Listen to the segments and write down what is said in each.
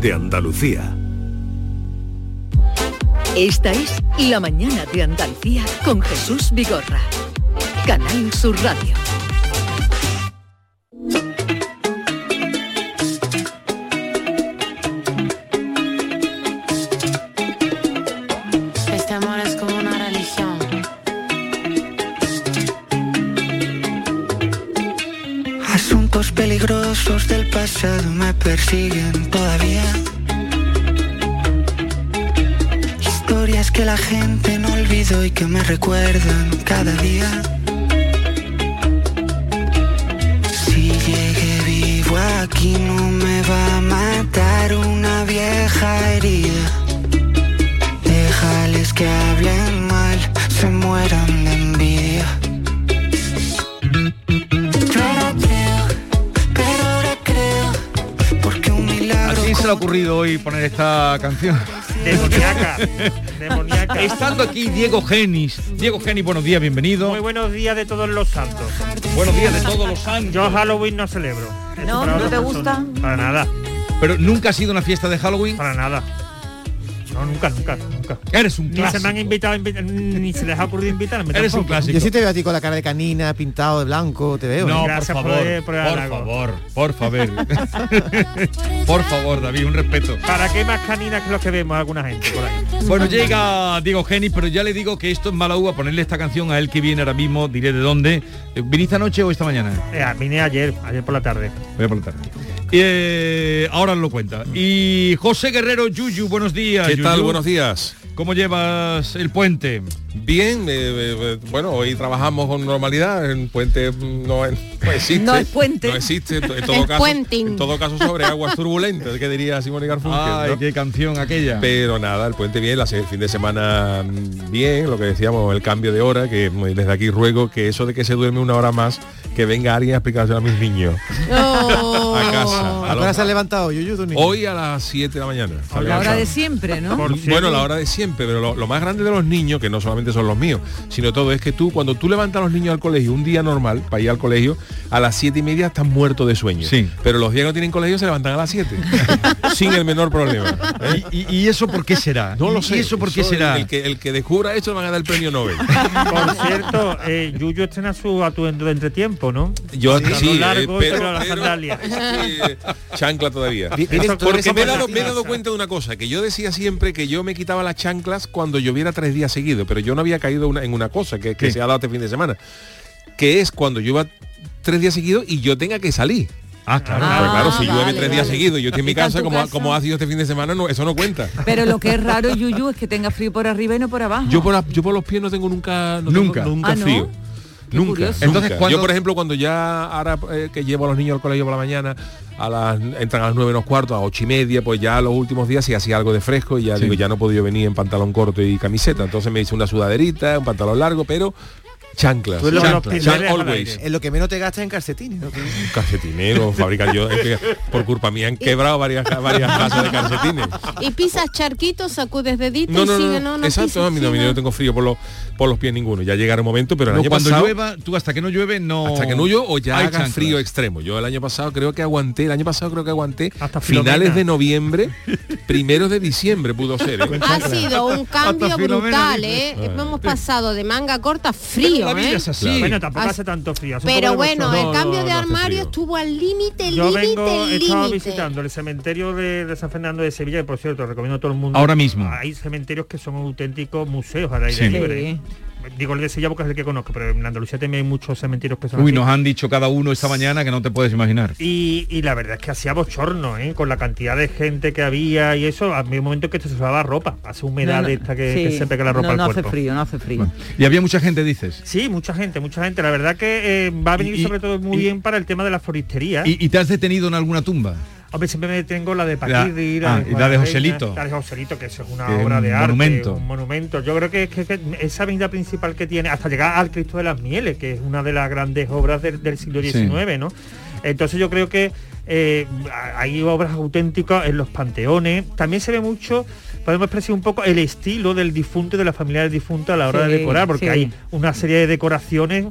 de Andalucía. Esta es La Mañana de Andalucía con Jesús Vigorra. Canal Sur Radio. Este amor es como una religión. Asuntos peligrosos del pasado me persiguen todavía. La gente no olvidó y que me recuerdan cada día. Si llegué vivo aquí no me va a matar una vieja herida. Déjales que hablen mal, se mueran de envidia. Yo era ateo, pero ahora creo, porque un ¿A milagro. quién se le ha ocurrido hoy poner esta canción? Demoníaca. Demoníaca. Estando aquí Diego Genis. Diego Genis, buenos días, bienvenido. Muy buenos días de todos los santos. Buenos días de todos los santos. Yo Halloween no celebro. No, ¿no te gusta? Para nada, Pero nunca ha sido una fiesta de Halloween. para nada. No, nunca, nunca, nunca. Eres un Ni se me han clásico. invitado, invita- ni se les ha ocurrido invitarme. Eres un clásico. Yo sí te veo a ti con la cara de canina, pintado de blanco, te veo. No, ¿eh? por Gracias por favor, por favor, por favor. por favor, David, un respeto. ¿Para qué más caninas que los que vemos alguna gente por ahí? Bueno, llega Diego Genis, pero ya le digo que esto es mala uva ponerle esta canción a él que viene ahora mismo, diré de dónde. Eh, ¿Viniste anoche o esta mañana? Eh, vine ayer, ayer por la tarde. Voy a por la tarde. Eh, ahora lo cuenta. Y José Guerrero Yuyu, buenos días. ¿Qué tal? Yuyu. Buenos días. ¿Cómo llevas el puente? Bien, eh, eh, bueno, hoy trabajamos con normalidad, el puente no, es- no existe. No es puente. No existe, en to- en todo caso, en todo caso sobre aguas turbulentas, que diría Simón y Garfunkel. Ay, ¿no? qué canción aquella. Pero nada, el puente bien, el fin de semana mm, bien, lo que decíamos, el cambio de hora, que mm, desde aquí ruego que eso de que se duerme una hora más, que venga alguien a explicárselo a mis niños. A casa. a ¿A qué los- hora se has levantado, niño? hoy a las 7 de la mañana. A la hora de siempre, ¿no? Por Bueno, la hora de siempre, pero lo, lo más grande de los niños, que no solamente son los míos, sino todo es que tú, cuando tú levantas a los niños al colegio, un día normal, para ir al colegio, a las siete y media están muertos de sueño. Sí. Pero los días que no tienen colegio se levantan a las 7. sin el menor problema. ¿eh? ¿Y, y- y eso por qué será? No lo ¿Y sé. eso por qué Eso, será? El que, el que descubra esto le van a dar el premio Nobel. Por cierto, eh, Yuyu estrena su atuendo de entretiempo, ¿no? Yo Sí, sí, a lo eh, largo, pero, pero las sandalias. chancla todavía. Porque me he, dado, me he dado cuenta de una cosa, que yo decía siempre que yo me quitaba las chanclas cuando lloviera tres días seguidos, pero yo no había caído una- en una cosa que, que se ha dado este fin de semana, que es cuando llueva tres días seguidos y yo tenga que salir. Ah, claro. Ah, Pues claro, si llueve vale, tres días seguidos y yo estoy en mi ¿Está en casa, como, casa? como ha sido este fin de semana, no, eso no cuenta. Pero lo que es raro, Yuyu, es que tenga frío por arriba y no por abajo. Yo por, la- yo por los pies no tengo nunca, no tengo Nunca. nunca Ah, frío. Nunca. curioso. Entonces, cuando- Yo, por ejemplo, cuando ya ahora eh, que llevo a los niños al colegio por la mañana, a las entran a las nueve menos cuarto, a ocho y media, pues ya los últimos días sí hacía algo de fresco y ya Sí. digo, ya no he podido venir en pantalón corto y camiseta. Entonces me hice una sudaderita, un pantalón largo, pero chanclas. Tú lo- chanclas, los always. En lo que menos te gastas en calcetines, ¿no? Un calcetinero, fabricar yo, es que por culpa mía han quebrado varias, varias casas de calcetines. Y pisas charquitos, sacudes deditos No, no, y no, sigue, no, no, no exacto, a mí no, a mí sigue. no tengo frío por los, por los pies ninguno. Ya llegará un momento, pero el No, año cuando pasado, llueva, tú hasta que no llueve no... hasta que no yo o ya hay haga chanclas. frío extremo. Yo el año pasado creo que aguanté, el año pasado creo que aguanté Hasta finales Filomena. de noviembre, primeros de diciembre pudo ser. ¿eh? Ha sido un cambio brutal. ¿eh? Hemos pasado de manga corta a frío, la vida ¿eh? es así. Claro. Bueno, tampoco As- hace tanto frío. Pero bueno, el cambio de armario estuvo al límite, Yo límite, vengo, he estado límite. visitando el cementerio de, de San Fernando de Sevilla, que por cierto recomiendo a todo el mundo. Ahora mismo. Hay cementerios que son auténticos museos al aire Sí. libre. Sí. Digo el de Sevilla porque es el que conozco, pero en Andalucía también hay muchos cementerios que son Uy, así. nos han dicho cada uno esta mañana que no te puedes imaginar. Y, y la verdad es que hacía bochorno, ¿eh? con la cantidad de gente que había y eso, había un momento que te usaba ropa, hace humedad No, no, de esta que, se pega la ropa no, al no hace cuerpo. frío, no hace frío. Y había mucha gente, dices. Sí, mucha gente, mucha gente. La verdad que eh, va a venir Y- sobre todo muy y- bien para el tema de la floristería. ¿Y, y te has detenido en alguna tumba? Hombre, siempre me tengo la de La- Paquirri, ah, y la de Joselito. La de Joselito, que eso es una Que es obra un de arte, monumento. un monumento. Yo creo que, que- que esa avenida principal que tiene, hasta llegar al Cristo de las Mieles, que es una de las grandes obras del, del siglo Sí. XIX, ¿no? Entonces yo creo que eh, hay obras auténticas en los panteones. También se ve mucho, podemos expresar un poco el estilo del difunto y de la familia del difunto a la hora de decorar, porque sí. hay una serie de decoraciones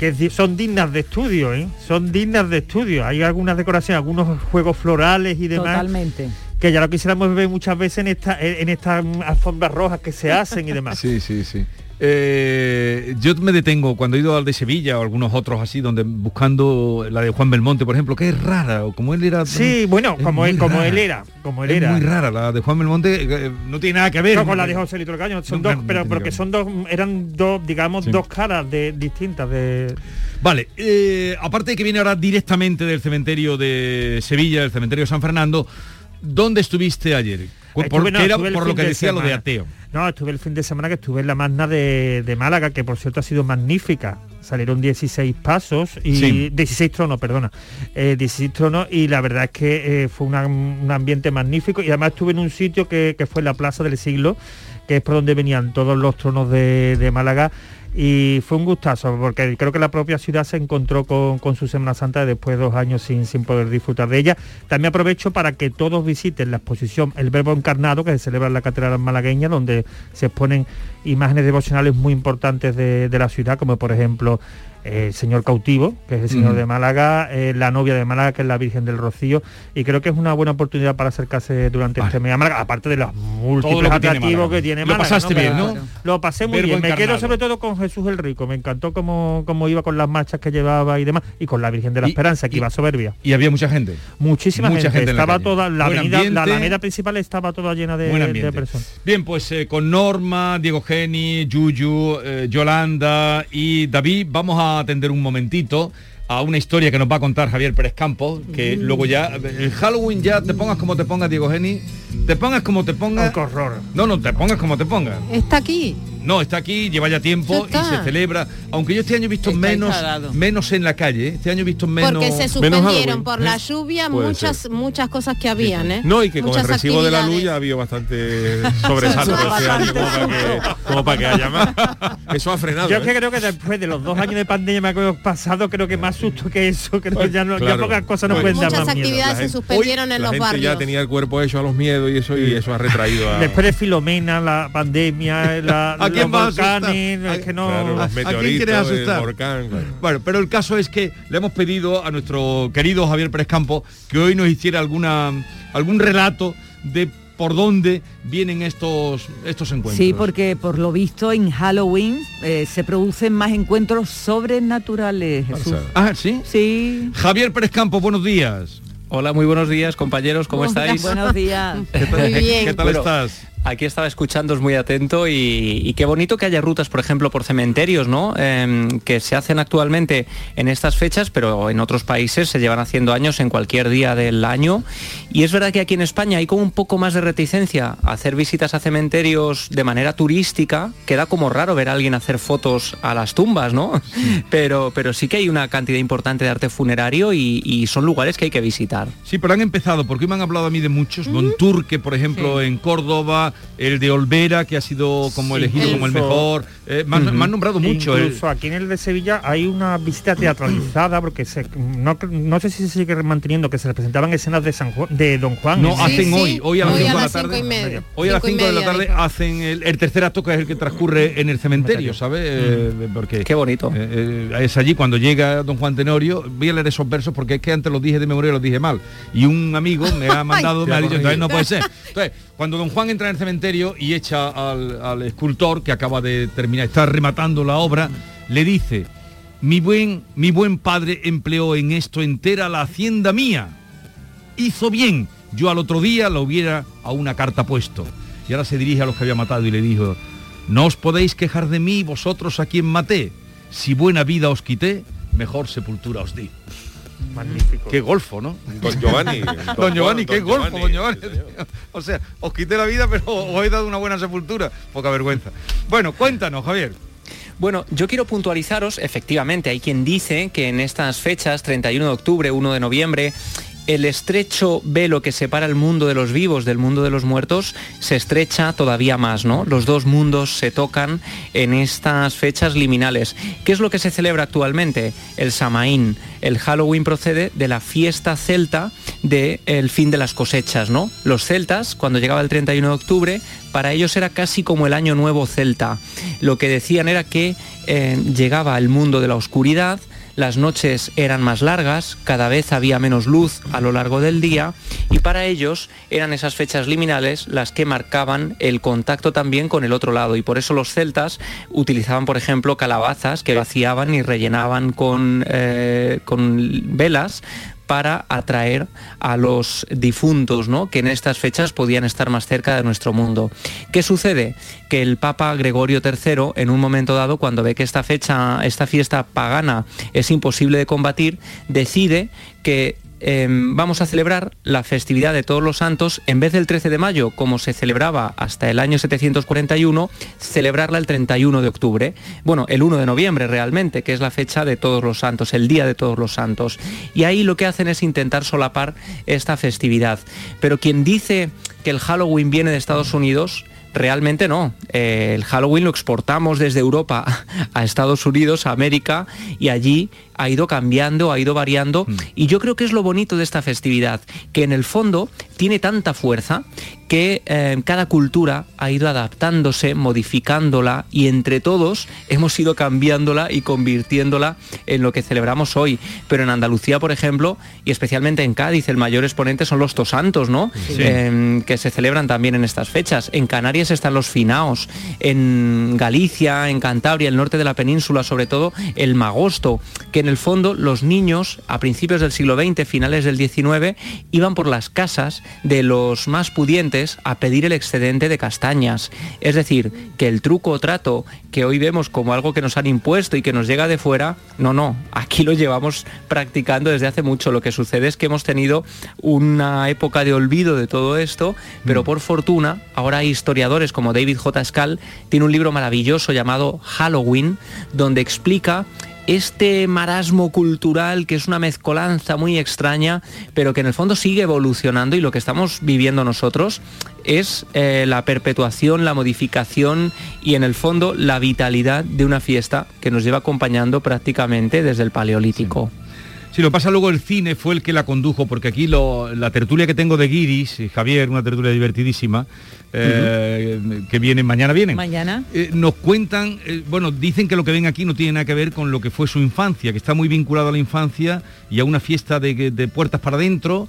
que son dignas de estudio, ¿eh? son dignas de estudio. Hay algunas decoraciones, algunos juegos florales y demás Totalmente. que ya lo quisiéramos ver muchas veces en esta en estas alfombras rojas que se hacen y demás. Sí, sí, sí. Eh, yo me detengo cuando he ido al de Sevilla o algunos otros así, donde buscando la de Juan Belmonte, por ejemplo, que es rara, o como él era. Sí, bueno, como él, como rara. él era, como él Es era. muy rara, la de Juan Belmonte eh, no tiene nada que ver. No, con la de José Lito Caño, son No, dos, no, pero porque son dos, eran dos, digamos, Sí. dos caras de distintas de. Vale, eh, aparte de que viene ahora directamente del cementerio de Sevilla, del cementerio de San Fernando, ¿dónde estuviste ayer? Cu- Estuve, Porque no, estuve el por lo fin que de decía lo de semana. ateo. No, estuve el fin de semana que estuve en la magna de, de Málaga, que por cierto ha sido magnífica. Salieron 16 pasos y Sí. 16 tronos, perdona. Eh, 16 tronos y la verdad es que eh, fue una- un ambiente magnífico y además estuve en un sitio que, que fue la Plaza del Siglo, que es por donde venían todos los tronos de, de Málaga y fue un gustazo porque creo que la propia ciudad se encontró con, con su Semana Santa después de dos años sin, sin poder disfrutar de ella. También aprovecho para que todos visiten la exposición El Verbo Encarnado que se celebra en la Catedral Malagueña donde se exponen imágenes devocionales muy importantes de, de la ciudad como por ejemplo el Señor Cautivo, que es el Señor de Málaga, eh, la novia de Málaga, que es la Virgen del Rocío, y creo que es una buena oportunidad para acercarse durante Vale. este mes a Málaga, aparte de los múltiples lo que tiene atractivos Málaga. que tiene Lo Málaga. pasaste bien, ¿no? Lo pasé muy Verbo bien. Me quedo sobre todo con Jesús el Rico. Me encantó cómo, cómo iba con las marchas que llevaba y demás, y con la Virgen de la Y- Esperanza, que y- iba soberbia. Y había mucha gente. Muchísima mucha gente. gente en la estaba calle. toda la Buen avenida, la alameda principal estaba toda llena de, de personas. Bien, pues eh, con Norma, Diego Geni, Yuyu, eh, Yolanda y David vamos a atender un momentito a una historia que nos va a contar Javier Pérez Campos, que luego ya, el Halloween ya te pongas como te pongas, Diego Geni, te pongas como te pongas. Oh, qué horror. No, no, te pongas como te pongas. Está aquí. No, está aquí, lleva ya tiempo y se celebra. Aunque yo este año he visto Está menos, instalado. menos en la calle. ¿eh? Este año he visto menos. Porque se suspendieron por la lluvia Puede muchas ser. muchas cosas que habían, ¿eh? No, y que con Muchas el recibo de la luz ya ha habido bastante sobresalto este año como para, que, como para que haya más. Eso ha frenado. Yo es ¿eh? que creo que después de los dos años de pandemia que hemos pasado, creo que más susto que eso, creo que ya, no, ya Claro. pocas cosas nos Pues pueden dar Muchas más miedo. actividades se suspendieron en la los gente barrios. ya tenía el cuerpo hecho a los miedos y eso y eso ha retraído a Después de Filomena, la pandemia, la, ¿A quién vas a asustar? es que no... claro, ¿A los quién meteoritos, quieres el asustar? volcán. claro. Bueno, pero el caso es que le hemos pedido a nuestro querido Javier Pérez Campos que hoy nos hiciera alguna algún relato de por dónde vienen estos estos encuentros. Sí, porque por lo visto en Halloween eh, se producen más encuentros sobrenaturales, Jesús. Ah, sí. Sí. Javier Pérez Campos, buenos días. Hola, muy buenos días, compañeros, ¿cómo estáis? Buenos días. Muy bien. ¿Qué tal Bueno, estás? Aquí estaba escuchándos muy atento y, y qué bonito que haya rutas, por ejemplo, por cementerios, ¿no? Em, que se hacen actualmente en estas fechas, pero en otros países se llevan haciendo años en cualquier día del año. Y es verdad que aquí en España hay como un poco más de reticencia a hacer visitas a cementerios de manera turística. Queda como raro ver a alguien hacer fotos a las tumbas, ¿no? Pero, pero sí que hay una cantidad importante de arte funerario y, y son lugares que hay que visitar. Sí, pero han empezado, porque me han hablado a mí de muchos. Monturque, por ejemplo, en Córdoba, el de Olvera, que ha sido como Sí, elegido como el mejor. Eh, me, han, me han nombrado mucho. eh. Incluso aquí en el de Sevilla hay una visita teatralizada porque se, no, no sé si se sigue manteniendo que se representaban escenas de San Juan, de Don Juan. No, en- hacen Sí, hoy, sí, hoy a las hoy 5 de la tarde. Hoy a las Cinco y 5 de la tarde dijo. hacen el, el tercer acto que es el que transcurre en el cementerio. ¿sabes? Eh, porque Qué bonito. eh, eh, es allí cuando llega don Juan Tenorio, voy a leer esos versos porque es que antes los dije de memoria los dije mal. Y un amigo me ha mandado, me ha dicho, entonces no puede ser. Entonces, cuando don Juan entra en el cementerio y echa al, escultor que acaba de terminar, está rematando la obra, le dice, mi buen, mi buen padre empleó en esto entera la hacienda mía hizo bien. Yo al otro día lo hubiera a una carta puesto. Y ahora se dirige a los que había matado y le dijo, no os podéis quejar de mí vosotros a quien maté. Si buena vida os quité, mejor sepultura os di. Magnífico. Qué golfo, ¿no? Don Giovanni. Don Giovanni, qué Don golfo, don Giovanni. sí, o sea, os quité la vida, pero os he dado una buena sepultura. Poca vergüenza. Bueno, cuéntanos, Javier. Bueno, yo quiero puntualizaros, efectivamente, hay quien dice que en estas fechas, 31 de octubre, 1 de noviembre, el estrecho velo que separa el mundo de los vivos del mundo de los muertos se estrecha todavía más, ¿no? Los dos mundos se tocan en estas fechas liminales. ¿Qué es lo que se celebra actualmente? El Samaín. El Halloween procede de la fiesta celta del fin de las cosechas, ¿no? Los celtas, cuando llegaba el 31 de octubre, para ellos era casi como el año nuevo celta. Lo que decían era que eh, llegaba el mundo de la oscuridad, las noches eran más largas, cada vez había menos luz a lo largo del día y para ellos eran esas fechas liminales las que marcaban el contacto también con el otro lado y por eso los celtas utilizaban, por ejemplo, calabazas que vaciaban y rellenaban con, eh, con velas para atraer a los difuntos, ¿no? que en estas fechas podían estar más cerca de nuestro mundo. ¿Qué sucede? Que el Papa Gregorio III, en un momento dado, cuando ve que esta fecha, esta fiesta pagana es imposible de combatir, decide que Em, vamos a celebrar la festividad de todos los santos, en vez del 13 de mayo, como se celebraba hasta el año 741, celebrarla el 31 de octubre. Bueno, el 1 de noviembre realmente, que es la fecha de todos los santos, el día de todos los santos. Y ahí lo que hacen es intentar solapar esta festividad. Pero quien dice que el Halloween viene de Estados Unidos, Realmente no. Eh, el Halloween lo exportamos desde Europa a Estados Unidos, a América, y allí ha ido cambiando, ha ido variando mm. y yo creo que es lo bonito de esta festividad, que en el fondo tiene tanta fuerza que eh, cada cultura ha ido adaptándose, modificándola y entre todos hemos ido cambiándola y convirtiéndola en lo que celebramos hoy. Pero en Andalucía, por ejemplo, y especialmente en Cádiz, el mayor exponente son los tosantos, ¿no? Em, que se celebran también en estas fechas. En Canarias están los finaos, en Galicia, en Cantabria, el norte de la península, sobre todo el magosto, que en el fondo los niños a principios del siglo XX, finales del XIX, iban por las casas de los más pudientes a pedir el excedente de castañas. Es decir, que el truco o trato que hoy vemos como algo que nos han impuesto y que nos llega de fuera, no, no, aquí lo llevamos practicando desde hace mucho. Lo que sucede es que hemos tenido una época de olvido de todo esto, pero mm. por fortuna ahora hay historiadores como David J. Scal, tiene un libro maravilloso llamado Halloween, donde explica este marasmo cultural que es una mezcolanza muy extraña, pero que en el fondo sigue evolucionando y lo que estamos viviendo nosotros es eh, la perpetuación, la modificación y en el fondo la vitalidad de una fiesta que nos lleva acompañando prácticamente desde el Paleolítico. Si lo pasa luego el cine fue el que la condujo, porque aquí la tertulia que tengo de Guiris, Javier, una tertulia divertidísima, eh, que viene, mañana vienen. Mañana. Eh, nos cuentan, eh, bueno, dicen que lo que ven aquí no tiene nada que ver con lo que fue su infancia, que está muy vinculado a la infancia y a una fiesta de, puertas para adentro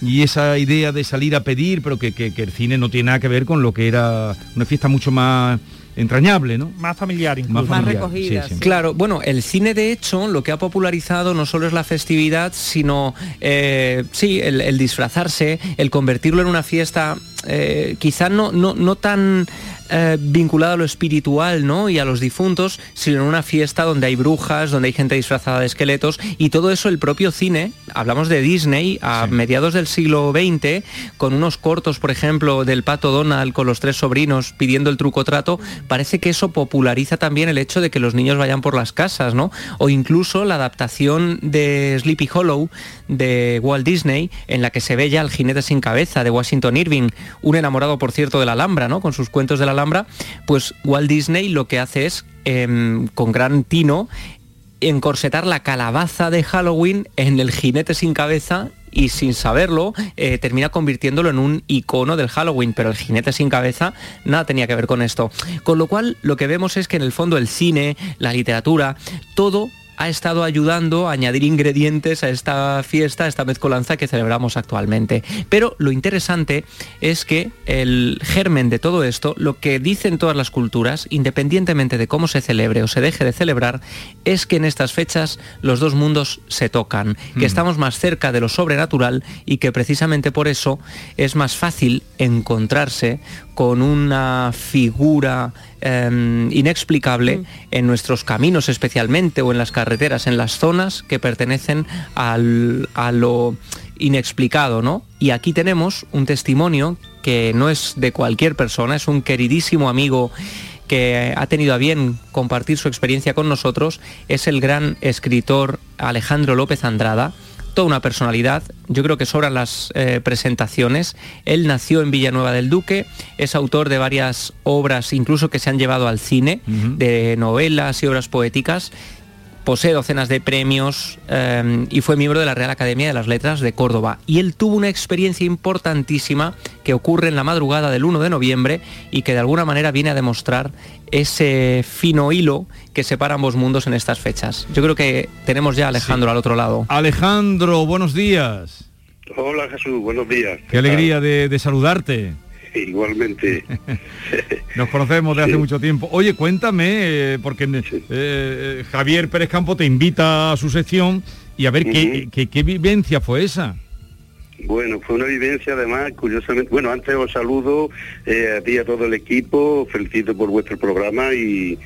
y esa idea de salir a pedir, pero que, el cine no tiene nada que ver con lo que era una fiesta mucho más entrañable, ¿no? Más familiar incluso. Más, recogida. Claro, bueno, el cine de hecho lo que ha popularizado no solo es la festividad, sino eh, sí, el, disfrazarse, el convertirlo en una fiesta eh, quizá no, no, no tan eh, vinculada a lo espiritual ¿no? y a los difuntos, sino en una fiesta donde hay brujas, donde hay gente disfrazada de esqueletos y todo eso el propio cine, hablamos de Disney a mediados del siglo XX, con unos cortos, por ejemplo, del pato Donald con los tres sobrinos pidiendo el truco trato, parece que eso populariza también el hecho de que los niños vayan por las casas, ¿no? O incluso la adaptación de Sleepy Hollow de Walt Disney, en la que se ve ya el jinete sin cabeza de Washington Irving, un enamorado, por cierto, de la Alhambra, ¿no? Con sus cuentos de la Alhambra, pues Walt Disney lo que hace es, em, con gran tino, encorsetar la calabaza de Halloween en el jinete sin cabeza y sin saberlo eh, termina convirtiéndolo en un icono del Halloween, pero el jinete sin cabeza nada tenía que ver con esto. Con lo cual lo que vemos es que en el fondo el cine, la literatura, todo ha estado ayudando a añadir ingredientes a esta fiesta, a esta mezcolanza que celebramos actualmente. Pero lo interesante es que el germen de todo esto, lo que dicen todas las culturas, independientemente de cómo se celebre o se deje de celebrar, es que en estas fechas los dos mundos se tocan, que mm. estamos más cerca de lo sobrenatural y que precisamente por eso es más fácil encontrarse con una figura em, inexplicable mm. en nuestros caminos especialmente o en las carreteras, en las zonas que pertenecen a lo inexplicado, ¿no? Y aquí tenemos un testimonio que no es de cualquier persona, es un queridísimo amigo que ha tenido a bien compartir su experiencia con nosotros, es el gran escritor Alejandro López Andrada, toda una personalidad, yo creo que sobran las eh, presentaciones. Él nació en Villanueva del Duque, es autor de varias obras, incluso que se han llevado al cine, de novelas y obras poéticas. Posee docenas de premios eh, y fue miembro de la Real Academia de las Letras de Córdoba. Y él tuvo una experiencia importantísima que ocurre en la madrugada del 1 de noviembre y que de alguna manera viene a demostrar ese fino hilo que separa ambos mundos en estas fechas. Yo creo que tenemos ya a Alejandro al otro lado. Alejandro, buenos días. Hola Jesús, buenos días. Qué alegría de, de saludarte. Igualmente. Nos conocemos de hace mucho tiempo. Oye, cuéntame, eh, porque eh, Javier Pérez Campo te invita a su sección y a ver qué, qué, qué vivencia fue esa. Bueno, fue una vivencia además, curiosamente, bueno, antes os saludo eh, a ti y a todo el equipo, felicito por vuestro programa y,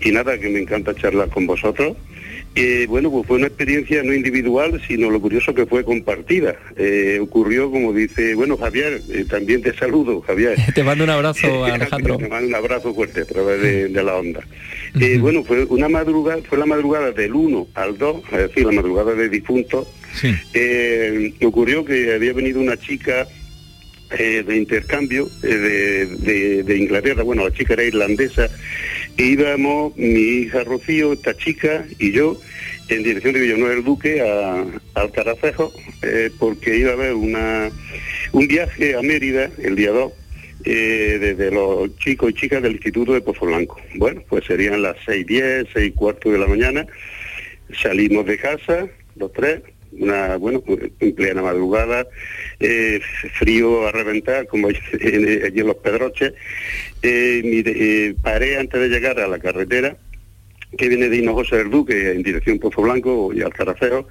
y nada, que me encanta charlar con vosotros. Bueno, pues fue una experiencia no individual, sino lo curioso que fue compartida. Eh, ocurrió, como dice, bueno, Javier, eh, también te saludo, Javier. te mando un abrazo, Alejandro. te mando un abrazo fuerte a través de, de la onda. Eh, bueno, fue una madrugada, fue la madrugada del 1 al 2, es decir, la madrugada de difuntos. Sí. Ocurrió que había venido una chica de intercambio de, de- de Inglaterra, bueno, la chica era irlandesa, íbamos mi hija Rocío, esta chica y yo en dirección de Villanueva del Duque a, Caracejo, eh, porque iba a haber una, un viaje a Mérida el día 2 eh, desde los chicos y chicas del Instituto de Pozo Blanco. Bueno, pues serían las 6.10, 6 y cuarto de la mañana, salimos de casa, los tres, una, bueno, en plena madrugada, eh, frío a reventar, como allí en los Pedroches, eh, eh, paré antes de llegar a la carretera, que viene de Hinojosa del Duque, en dirección Pozo Blanco y al Caraceo,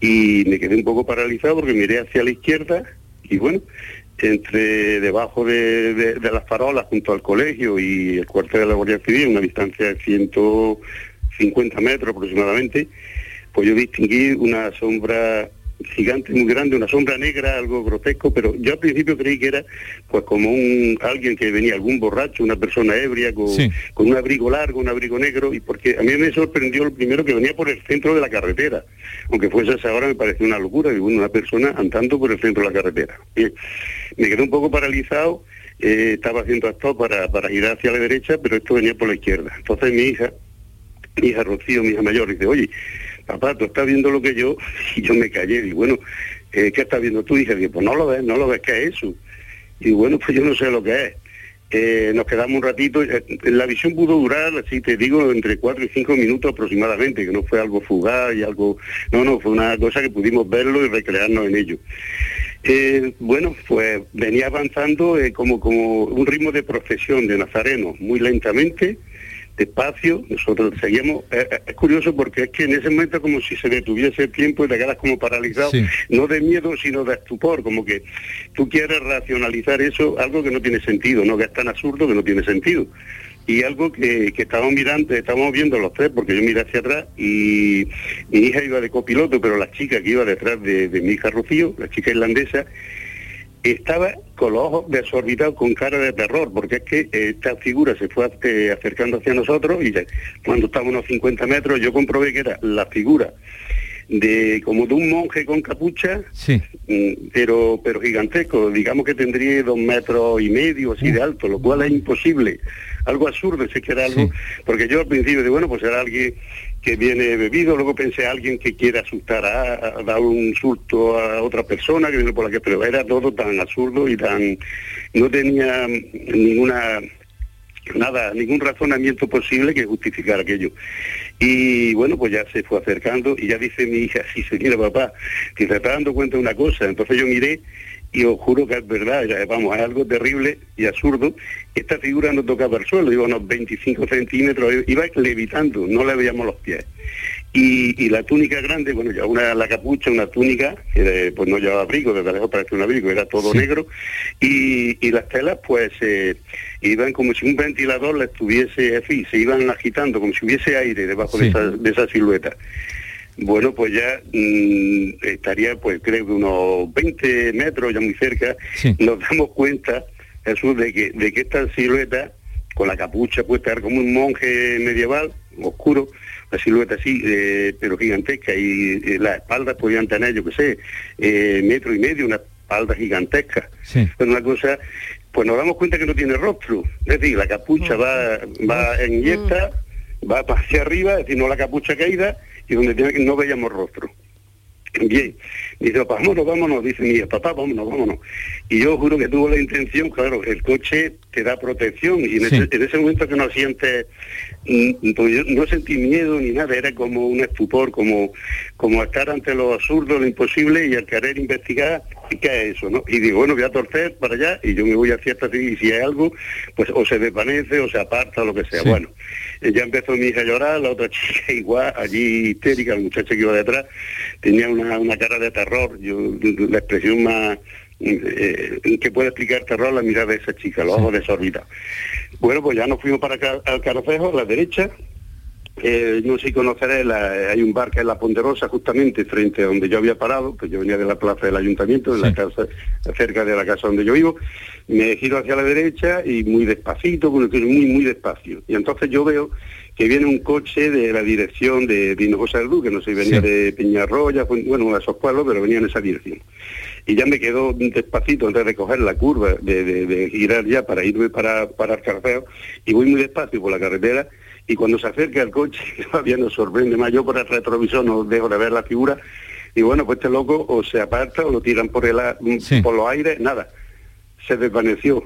y me quedé un poco paralizado porque miré hacia la izquierda y bueno, entre debajo de, de- de las farolas junto al colegio y el cuartel de la Guardia Civil, una distancia de 150 metros aproximadamente, pues yo distinguí una sombra gigante, muy grande, una sombra negra, algo grotesco, pero yo al principio creí que era pues como un alguien que venía, algún borracho, una persona ebria, con, Sí. con un abrigo largo, un abrigo negro, y porque a mí me sorprendió lo primero que venía por el centro de la carretera, aunque fuese a esa hora me pareció una locura, una persona andando por el centro de la carretera. Bien, me quedé un poco paralizado, eh, estaba haciendo esto para, para ir hacia la derecha, pero esto venía por la izquierda. Entonces mi hija, mi hija Rocío, mi hija mayor, dice, oye, papá, tú estás viendo lo que yo, y yo me callé, y bueno, eh, ¿qué estás viendo tú, hija? Dice, pues no lo ves, no lo ves, ¿qué es eso? Y bueno, pues yo no sé lo que es. Eh, nos quedamos un ratito, eh, la visión pudo durar, así te digo, entre cuatro y cinco minutos aproximadamente, que no fue algo fugaz y algo, no, no, fue una cosa que pudimos verlo y recrearnos en ello. Bueno, pues venía avanzando como, como un ritmo de procesión de Nazareno, muy lentamente, despacio, nosotros seguíamos. Eh, eh, es curioso porque es que en ese momento como si se detuviese el tiempo y te quedas como paralizado, Sí. no de miedo, sino de estupor, como que tú quieres racionalizar eso, algo que no tiene sentido, no que es tan absurdo que no tiene sentido. Y algo que, que estábamos mirando, estábamos viendo los tres, porque yo miré hacia atrás y mi hija iba de copiloto, pero la chica que iba detrás de, de mi hija Rocío, la chica irlandesa, estaba con los ojos desorbitados con cara de terror, porque es que eh, esta figura se fue acercando hacia nosotros y cuando estábamos a unos 50 metros yo comprobé que era la figura de como de un monje con capucha, Sí. mm, pero pero gigantesco, digamos que tendría dos metros y medio así de alto, lo cual es imposible, algo absurdo, si es que era algo, porque yo al principio de bueno, pues era alguien que viene bebido, luego pensé alguien que quiere asustar a, a dar un susto a otra persona que viene por la que, pero era todo tan absurdo y tan, no tenía ninguna nada, ningún razonamiento posible que justificar aquello. Y bueno, pues ya se fue acercando y ya dice mi hija, sí, señora papá, que se está dando cuenta de una cosa. Entonces yo miré y os juro que es verdad, ya, vamos, es algo terrible y absurdo. Esta figura no tocaba el suelo, iba unos 25 centímetros, iba levitando, no le veíamos los pies. Y, y la túnica grande, bueno, ya una la capucha, una túnica, que pues no llevaba abrigo, desde lejos parecía un abrigo, era todo Sí. negro, y, y las telas pues eh, iban como si un ventilador la estuviese, en fin, se iban agitando, como si hubiese aire debajo de, Sí. esa, de esa silueta. Bueno, pues ya mm, estaría, pues creo que unos 20 metros, ya muy cerca, Sí. nos damos cuenta, Jesús, de que, de que esta silueta, con la capucha puesta, como un monje medieval, oscuro, la silueta así, eh, pero gigantesca, y eh, las espaldas podían tener, yo qué sé, eh, metro y medio, una espalda gigantesca. Sí. Pero una cosa, pues nos damos cuenta que no tiene rostro, es decir, la capucha va, va en yesta, va hacia arriba, es decir, no la capucha caída, y donde no veíamos rostro. Bien, dice, vámonos, vámonos, dice mi papá, vámonos, vámonos. Y yo juro que tuvo la intención, claro, el coche te da protección y en, Sí. ese, en ese momento que no sientes, mm, pues yo no sentí miedo ni nada, era como un estupor, como, como estar ante lo absurdo, lo imposible y al querer investigar qué es eso, ¿no? Y digo, bueno, voy a torcer para allá y yo me voy hacia esta y si hay algo, pues o se desvanece o se aparta o lo que sea. Sí. Bueno, eh, ya empezó mi hija a llorar, la otra chica igual, allí histérica, la muchacha que iba detrás, tenía una, una cara de terror, yo la expresión más eh, que puede explicar terror la mirada de esa chica, los ojos desorbitados. Bueno, pues ya nos fuimos para acá al Carcejo, a la derecha, eh, no sé si conoceré, la- hay un bar que es La Ponderosa, justamente frente a donde yo había parado, que yo venía de la plaza del ayuntamiento, de la casa, cerca de la casa donde yo vivo, me giro hacia la derecha y muy despacito, muy, muy despacio. Y entonces yo veo que viene un coche de la dirección de Vinojosa del Duque, no sé si venía Sí. de Peñarroya, bueno, de esos pueblos, pero venía en esa dirección. Y ya me quedó despacito antes de coger la curva, de, de- de girar ya para irme para, para el Carceo, y voy muy despacio por la carretera, y cuando se acerca el coche, todavía nos sorprende más, yo por el retrovisor no dejo de ver la figura, y bueno, pues este loco o se aparta o lo tiran por, el, a- Sí. por los aires, nada, se desvaneció.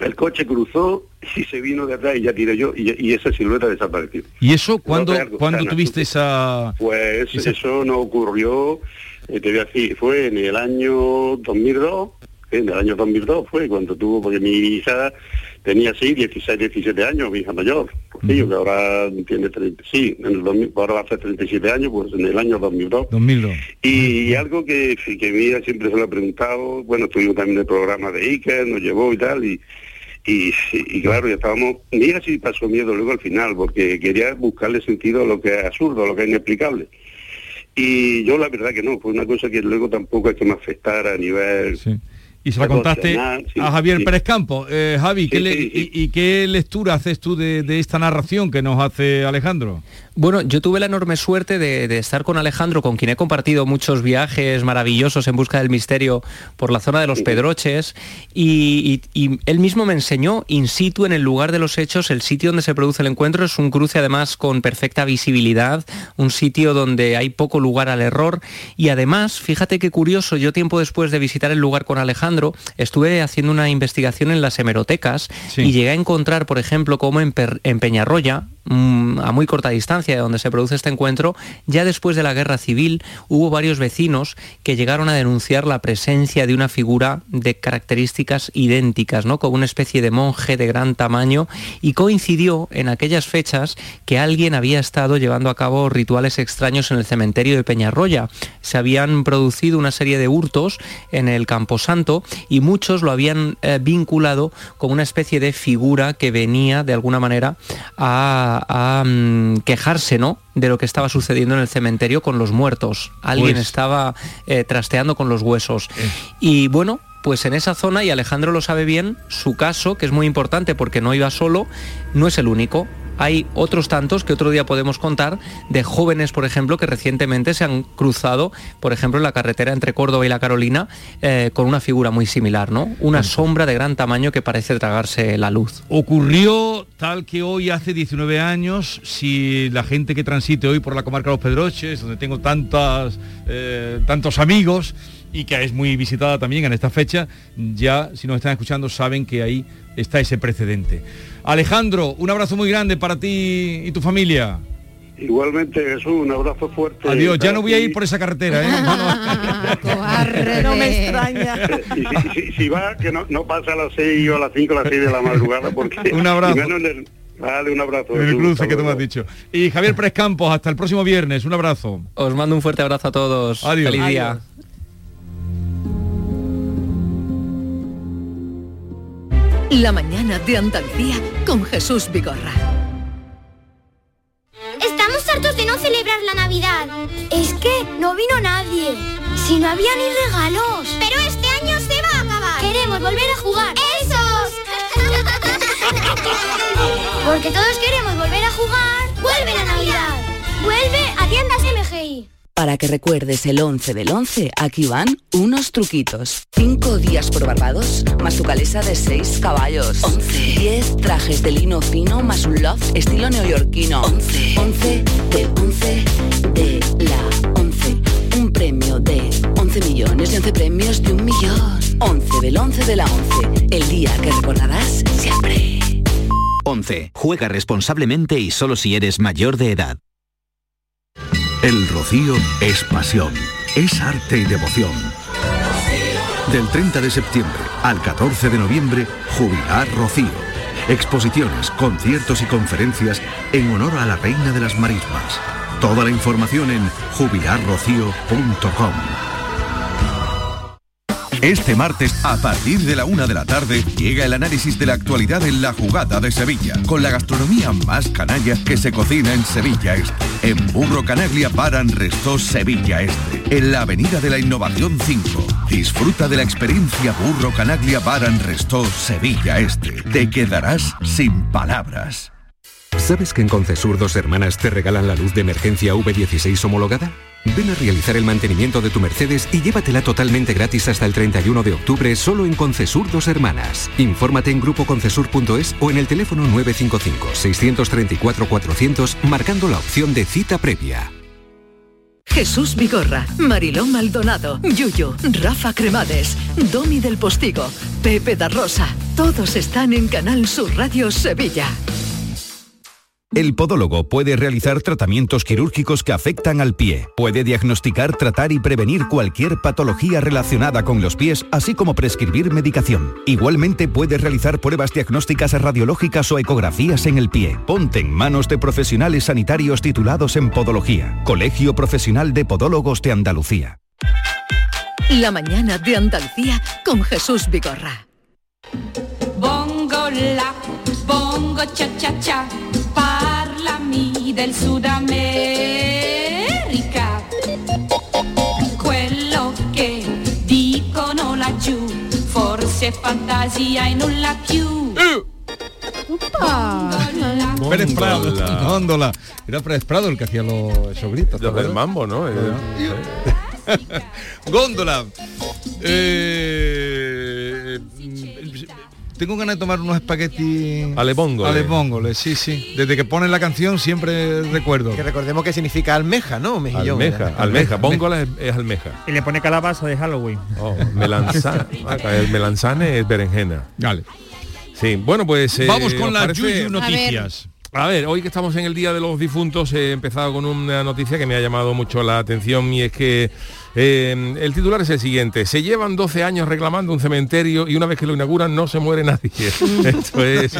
El coche cruzó y se vino de atrás y ya tiré yo y, y esa silueta desapareció. ¿Y eso cuándo, No, cuándo tuviste esa...? Pues Esa- eso no ocurrió, eh, te voy a decir, fue en el año 2002, eh, en el año 2002 fue cuando tuvo, porque mi hija tenía sí, 16, 17 años, mi hija mayor, Rocío, que ahora tiene 30, sí, en el 2000, ahora hacer 37 años, pues en el año 2002. 2002. Y algo que, que mi hija siempre se lo ha preguntado, bueno, estuvimos también en el programa de Iker, nos llevó y tal, y, y, y claro, ya estábamos, mi hija sí pasó miedo luego al final, porque quería buscarle sentido a lo que es absurdo, a lo que es inexplicable. Y yo la verdad que no, fue una cosa que luego tampoco es que me afectara a nivel... Y se la contaste sí, a Javier sí. Pérez Campo. Eh, Javi, ¿qué Sí, le- sí, sí. y, y qué lectura haces tú de, de esta narración que nos hace Alejandro? Bueno, yo tuve la enorme suerte de, de estar con Alejandro, con quien he compartido muchos viajes maravillosos en busca del misterio por la zona de los Pedroches, y, y- y él mismo me enseñó in situ en el lugar de los hechos, el sitio donde se produce el encuentro es un cruce además con perfecta visibilidad, un sitio donde hay poco lugar al error, y además, fíjate qué curioso, yo tiempo después de visitar el lugar con Alejandro, estuve haciendo una investigación en las hemerotecas Sí. y llegué a encontrar, por ejemplo, como en, en Peñarroya, mm, a muy corta distancia de donde se produce este encuentro, ya después de la guerra civil hubo varios vecinos que llegaron a denunciar la presencia de una figura de características idénticas, ¿no? Como una especie de monje de gran tamaño y coincidió en aquellas fechas que alguien había estado llevando a cabo rituales extraños en el cementerio de Peñarroya. Se habían producido una serie de hurtos en el Camposanto y muchos lo habían eh, vinculado con una especie de figura que venía de alguna manera a, a, mm, quejarse, ¿no? de lo que estaba sucediendo en el cementerio con los muertos. Alguien Pues- estaba eh, trasteando con los huesos. Y bueno, pues en esa zona, y Alejandro lo sabe bien, su caso, que es muy importante porque no iba solo, no es el único. Hay otros tantos que otro día podemos contar de jóvenes, por ejemplo, que recientemente se han cruzado, por ejemplo, en la carretera entre Córdoba y La Carolina, eh, con una figura muy similar, ¿no? Una sombra de gran tamaño que parece tragarse la luz. Ocurrió tal que hoy hace 19 años, si la gente que transite hoy por la comarca de Los Pedroches, donde tengo tantas, eh, tantos amigos y que es muy visitada también en esta fecha, ya si nos están escuchando saben que ahí está ese precedente. Alejandro, un abrazo muy grande para ti y tu familia. Igualmente, Jesús, un abrazo fuerte. Adiós, ya no voy a ir por esa carretera, ¿eh? No, no. Cobarde. No me extraña. Y si, si- si va, que no, no pasa a las 6 o a las 5 o a las 6 de la madrugada, porque... Un abrazo. y menos en el- Vale, un abrazo. En el cruce que tú me has dicho. Y Javier Pérez Campos, hasta el próximo viernes. Un abrazo. Os mando un fuerte abrazo a todos. Adiós. Feliz día. Adiós. La mañana de Andalucía con Jesús Vigorra. Estamos hartos de no celebrar la Navidad. Es que no vino nadie. Si no había ni regalos. Pero este año se va a acabar. Queremos volver a jugar. ¡Esos! Porque todos queremos volver a jugar. ¡Vuelve la Navidad! ¡Vuelve a tiendas MGI! Para que recuerdes el 11 del 11, aquí van unos truquitos. 5 días por Barbados, más tu calesa de 6 caballos. 11. 10 trajes de lino fino, más un loft estilo neoyorquino. 11. 11 del 11 de la 11. Un premio de 11 millones y 11 premios de un millón. 11 del 11 de la 11. El día que recordarás siempre. 11. Juega responsablemente y solo si eres mayor de edad. El rocío es pasión, es arte y devoción. Del 30 de septiembre al 14 de noviembre, Jubilar Rocío. Exposiciones, conciertos y conferencias en honor a la Reina de las Marismas. Toda la información en jubilarrocío.com. Este martes, a partir de la una de la tarde, llega el análisis de la actualidad en la jugada de Sevilla, con la gastronomía más canalla que se cocina en Sevilla Este. En Burro Canaglia Baran Resto Sevilla Este, en la Avenida de la Innovación 5. Disfruta de la experiencia Burro Canaglia Baran Resto Sevilla Este. Te quedarás sin palabras. ¿Sabes que en Concesur dos hermanas te regalan la luz de emergencia V16 homologada? Ven a realizar el mantenimiento de tu Mercedes y llévatela totalmente gratis hasta el 31 de octubre solo en Concesur dos hermanas. Infórmate en grupoconcesur.es o en el teléfono 955-634-400 marcando la opción de cita previa. Jesús Vigorra, Mariló Maldonado, Yuyo, Rafa Cremades, Domi del Postigo, Pepe da Rosa. Todos están en Canal Sur Radio Sevilla. El podólogo puede realizar tratamientos quirúrgicos que afectan al pie. Puede diagnosticar, tratar y prevenir cualquier patología relacionada con los pies, así como prescribir medicación. Igualmente puede realizar pruebas diagnósticas radiológicas o ecografías en el pie. Ponte en manos de profesionales sanitarios titulados en podología. Colegio Profesional de Podólogos de Andalucía. La mañana de Andalucía con Jesús Vigorra. Bongo la, bongo cha cha cha, del Sud America. Quello che dicono laggiù, forse è fantasia e nulla più. Pérez Prado, Góndola. Era Pérez Prado el que hacía los, esos gritos. Los del mambo, ¿no? Eh, Góndola. Eh, tengo ganas de tomar unos espaguetis Alebóngole. Alebóngole, sí, sí. Desde que ponen la canción siempre recuerdo. Que recordemos que significa almeja, ¿no? Mejillón. Almeja, almeja, bóngola es, es almeja. Y le pone calabaza de Halloween. Oh, melanzane, el melanzane es berenjena. Vale. Sí, bueno, pues... eh, Vamos con ¿os las parece? Yuyu noticias. A ver, hoy que estamos en el Día de los Difuntos he empezado con una noticia que me ha llamado mucho la atención y es que eh, el titular es el siguiente. Se llevan 12 años reclamando un cementerio y una vez que lo inauguran no se muere nadie. esto es,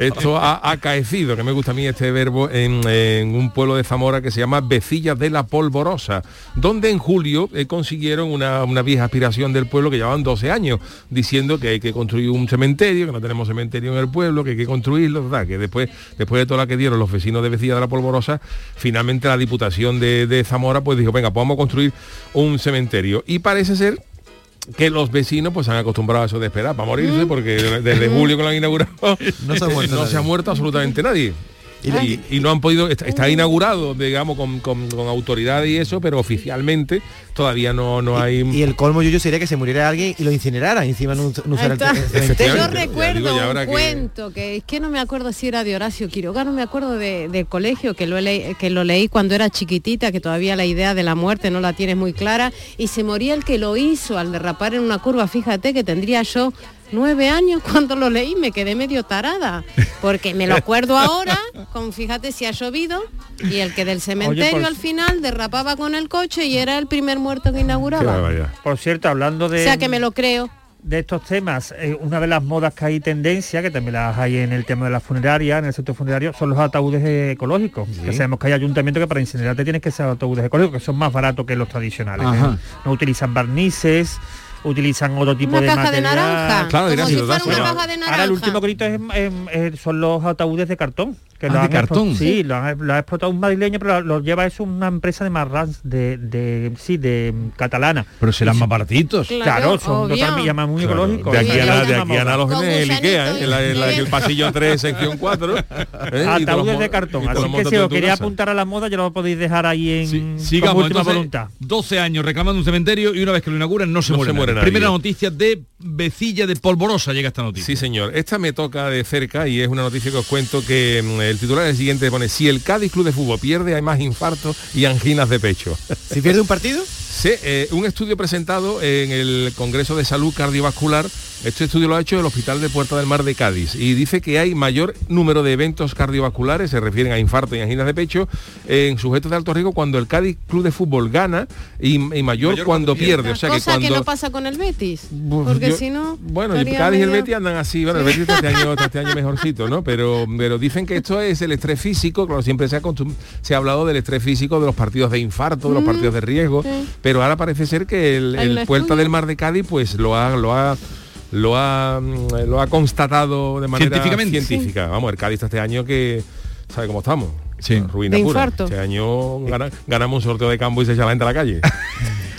esto ha acaecido, que me gusta a mí este verbo, en, un pueblo de Zamora que se llama Vecilla de la Polvorosa, donde en julio eh, consiguieron una, una vieja aspiración del pueblo que llevaban 12 años, diciendo que hay que construir un cementerio, que no tenemos cementerio en el pueblo, que hay que construirlo, ¿verdad? que después, después de la que dieron los vecinos de Vecilla de la Polvorosa, finalmente la Diputación de, de Zamora pues dijo, venga, pues vamos a construir un cementerio. Y parece ser que los vecinos pues se han acostumbrado a eso de esperar para morirse porque desde julio que lo han inaugurado No se ha muerto no nadie. se ha muerto absolutamente nadie y, y no han podido está, está inaugurado digamos con, con, con autoridad y eso pero oficialmente todavía no, no hay Y el colmo yuyo sería que se muriera alguien y lo incinerara encima no, no usara el, el. Yo Ya digo, recuerdo un que- cuento que es que no me acuerdo si era de Horacio Quiroga, no me acuerdo de, del colegio que lo, leí, que lo leí cuando era chiquitita, que todavía la idea de la muerte no la tienes muy clara, y se moría el que lo hizo al derrapar en una curva, fíjate que tendría yo nueve años cuando lo leí, me quedé medio tarada, porque me lo acuerdo ahora, con fíjate si ha llovido, y el que del cementerio por- al final derrapaba con el coche y era el primer muerto que inauguraba. Por cierto, hablando de... O sea que me lo creo. de estos temas, eh, una de las modas que hay tendencia, que también las hay en el tema de la funeraria, en el sector funerario, son los ataúdes ecológicos. Que sabemos que hay ayuntamientos que para incinerarte tienes que ser ataúdes ecológicos, que son más baratos que los tradicionales. ¿eh? No utilizan barnices, utilizan otro tipo Una de caja de naranja. Claro, como si si lo fuera das, una bueno. caja de naranja. Ahora el último grito es, son los ataúdes de cartón. Que Ah, lo de han cartón. Sí, lo, ha explotado un madrileño, pero lo, lo lleva eso una empresa de Marrans, de, de sí, de catalana. Pero serán más baratitos. Claro, son obvio. totalmente llaman muy Claro, ecológicos. de aquí a, Sí, la- de aquí a Con en el Ikea, ¿eh? en, la- en la- en el pasillo 3, sección 4. ¿eh? Los Ataúdes de cartón. los Así que si os quería apuntar a la moda, ya lo podéis dejar ahí en como Sigamos, última voluntad. 12 años reclamando un cementerio y una vez que lo inauguran no se muere, Primera noticia de Vecilla de Polvorosa llega esta noticia. Sí, señor. Esta me toca de cerca y es una noticia que os cuento que mm, el titular es el siguiente, pone, si el Cádiz Club de Fútbol pierde hay más infartos y anginas de pecho. Si pierde un partido, Sí, eh, un estudio presentado en el Congreso de Salud Cardiovascular, este estudio lo ha hecho el Hospital de Puerta del Mar de Cádiz y dice que hay mayor número de eventos cardiovasculares, se refieren a infarto y anginas de pecho, en sujetos de alto riesgo cuando el Cádiz Club de Fútbol gana y, y mayor, cuando pierde. O sea que Cosa que, cuando... no pasa con el Betis. Porque yo- si no. Bueno, el Cádiz y el Betis andan así, bueno, el Betis este año, este año mejorcito, ¿no? Pero, pero dicen que esto es el estrés físico, claro, siempre se ha, se ha hablado del estrés físico de los partidos de infarto, de los Mm, partidos de riesgo, sí. pero ahora parece ser que el, el Puerta del Mar de Cádiz pues lo ha, lo ha lo ha lo ha constatado de manera Científicamente. científica. Vamos, el Cádiz está este año que sabe cómo estamos. Sí. Ruina De pura. infarto. Este año gana- ganamos un sorteo de campo y se echa la gente a la calle.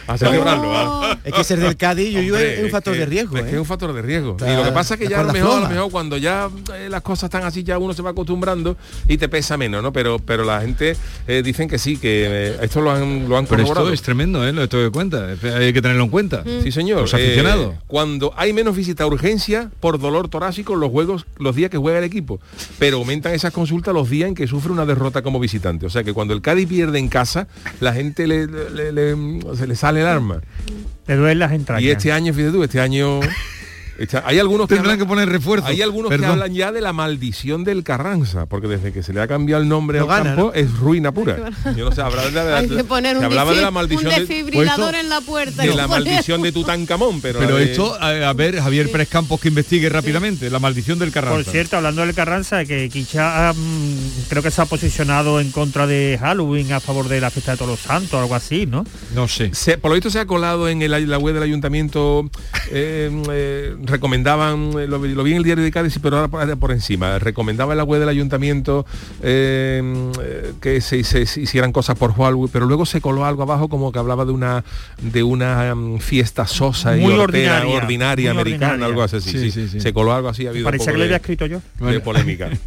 a celebrarlo. ¿va? es que ser del Cádiz Hombre, es un factor que- de riesgo. Es que ¿eh? es un factor de riesgo. Está- y lo que pasa es que ya a lo mejor, a lo floma. mejor cuando ya eh, las cosas están así, ya uno se va acostumbrando y te pesa menos, ¿no? Pero, pero la gente eh, dicen que sí, que eh, esto lo han, lo han Pero esto corroborado. es tremendo, ¿eh? Lo esto de cuenta. Hay que tenerlo en cuenta. Sí, señor. Los aficionados. Eh, cuando hay menos visita a urgencia por dolor torácico los juegos, los días que juega el equipo. Pero aumentan esas consultas los días en que sufre una derrota como visitante. O sea que cuando el Cádiz pierde en casa, la gente le, le- le- se le sale el arma. Te duelen las entrañas. Y este año, fíjate tú, este año. hay algunos que, Tendrán hablan, que poner refuerzo. hay algunos que hablan ya de la maldición del Carranza, porque desde que se le ha cambiado el nombre No al gana, campo es ruina pura. Yo no sé, habrá de la- Hay que poner se un, hablaba de la un maldición de, desfibrilador en la puerta. de y la poner- maldición de Tutankamón, pero, Pero de- esto, a, a ver, Javier Pérez Campos que investigue rápidamente la maldición del Carranza. Por cierto, hablando del Carranza, que Quicha mm, creo que se ha posicionado en contra de Halloween a favor de la fiesta de todos los santos, algo así, ¿no? no sé. Se- por lo visto se ha colado en el- la web del ayuntamiento, eh, eh, recomendaban, eh, lo, lo vi en el diario de Cádiz, pero ahora por, por encima, recomendaba en la web del ayuntamiento eh, que se, se- se hicieran cosas por Halloween, pero luego se coló algo abajo como que hablaba de una de una mm, fiesta sosa y ordinaria, ordinaria, muy americana, ordinaria. algo así. sí, Sí, sí. sí, sí. Se coló algo así, ha habido Parece que lo había escrito yo. de polémica.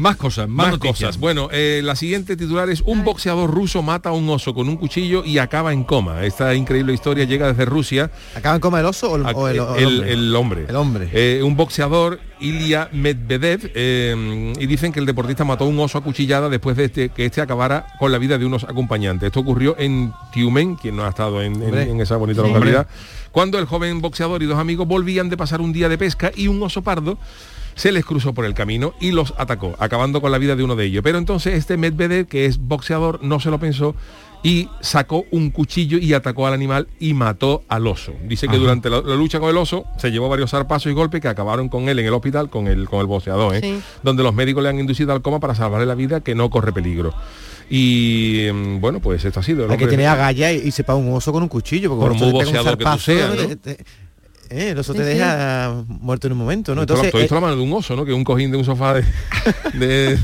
Más cosas, más, Más noticias. cosas. Bueno, eh, la siguiente titular es un boxeador ruso mata a un oso con un cuchillo y acaba en coma. Esta increíble historia llega desde Rusia. ¿Acaba en coma el oso o el, o el- o el el, hombre? el hombre. El hombre. Eh, un boxeador, Ilya Medvedev, eh, y dicen que el deportista mató a un oso a cuchillada después de este- que este acabara con la vida de unos acompañantes. Esto ocurrió en Tiumen, quien no ha estado en, en- Hombre. en esa bonita Sí. localidad, cuando el joven boxeador y dos amigos volvían de pasar un día de pesca y un oso pardo se les cruzó por el camino y los atacó, acabando con la vida de uno de ellos. Pero entonces este Medvedev, que es boxeador, no se lo pensó y sacó un cuchillo y atacó al animal y mató al oso. Dice que Ajá. durante la, la lucha con el oso se llevó varios zarpazos y golpes que acabaron con él en el hospital con el, con el boxeador, ¿eh? Sí. donde los médicos le han inducido al coma para salvarle la vida que no corre peligro. Y mm, bueno, pues esto ha sido. el Hay que tener agallas y, y sepa un oso con un cuchillo. Porque Por muy boxeador que tú zarpazo, seas, ¿no? ¿no? Te- te- eh, el oso te Sí, sí. deja muerto en un momento, ¿no? Entonces, visto eh, la mano de un oso, ¿no? Que un cojín de un sofá de, de,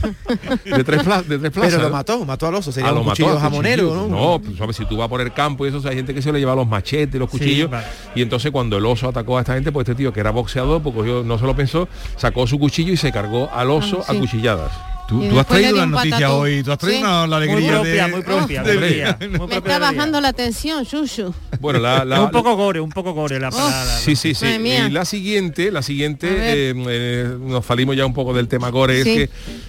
de tres, pla- de tres plazas. pero lo mató, mató al oso. Sería Ah, un lo mató cuchillo a jamonero, cuchillo. ¿no? No, pues, ¿sabes? si tú vas por el campo y eso, o sea, hay gente que se le lleva los machetes, los Sí, cuchillos. vale. Y entonces cuando el oso atacó a esta gente, pues este tío que era boxeador, pues cogió- no se lo pensó, sacó su cuchillo y se cargó al oso Ah, sí. a cuchilladas. Tú, tú has traído las noticias hoy, tú has traído Sí. una, la Muy alegría propia, de... muy propia. de- muy día. Me Muy propia está del día. bajando la tensión, Yuyu. Bueno, la, la- Es un poco gore, un poco gore la palabra. Sí, sí, sí. Mía. Y la siguiente, la siguiente, eh, eh, nos salimos ya un poco del tema gore, Sí. es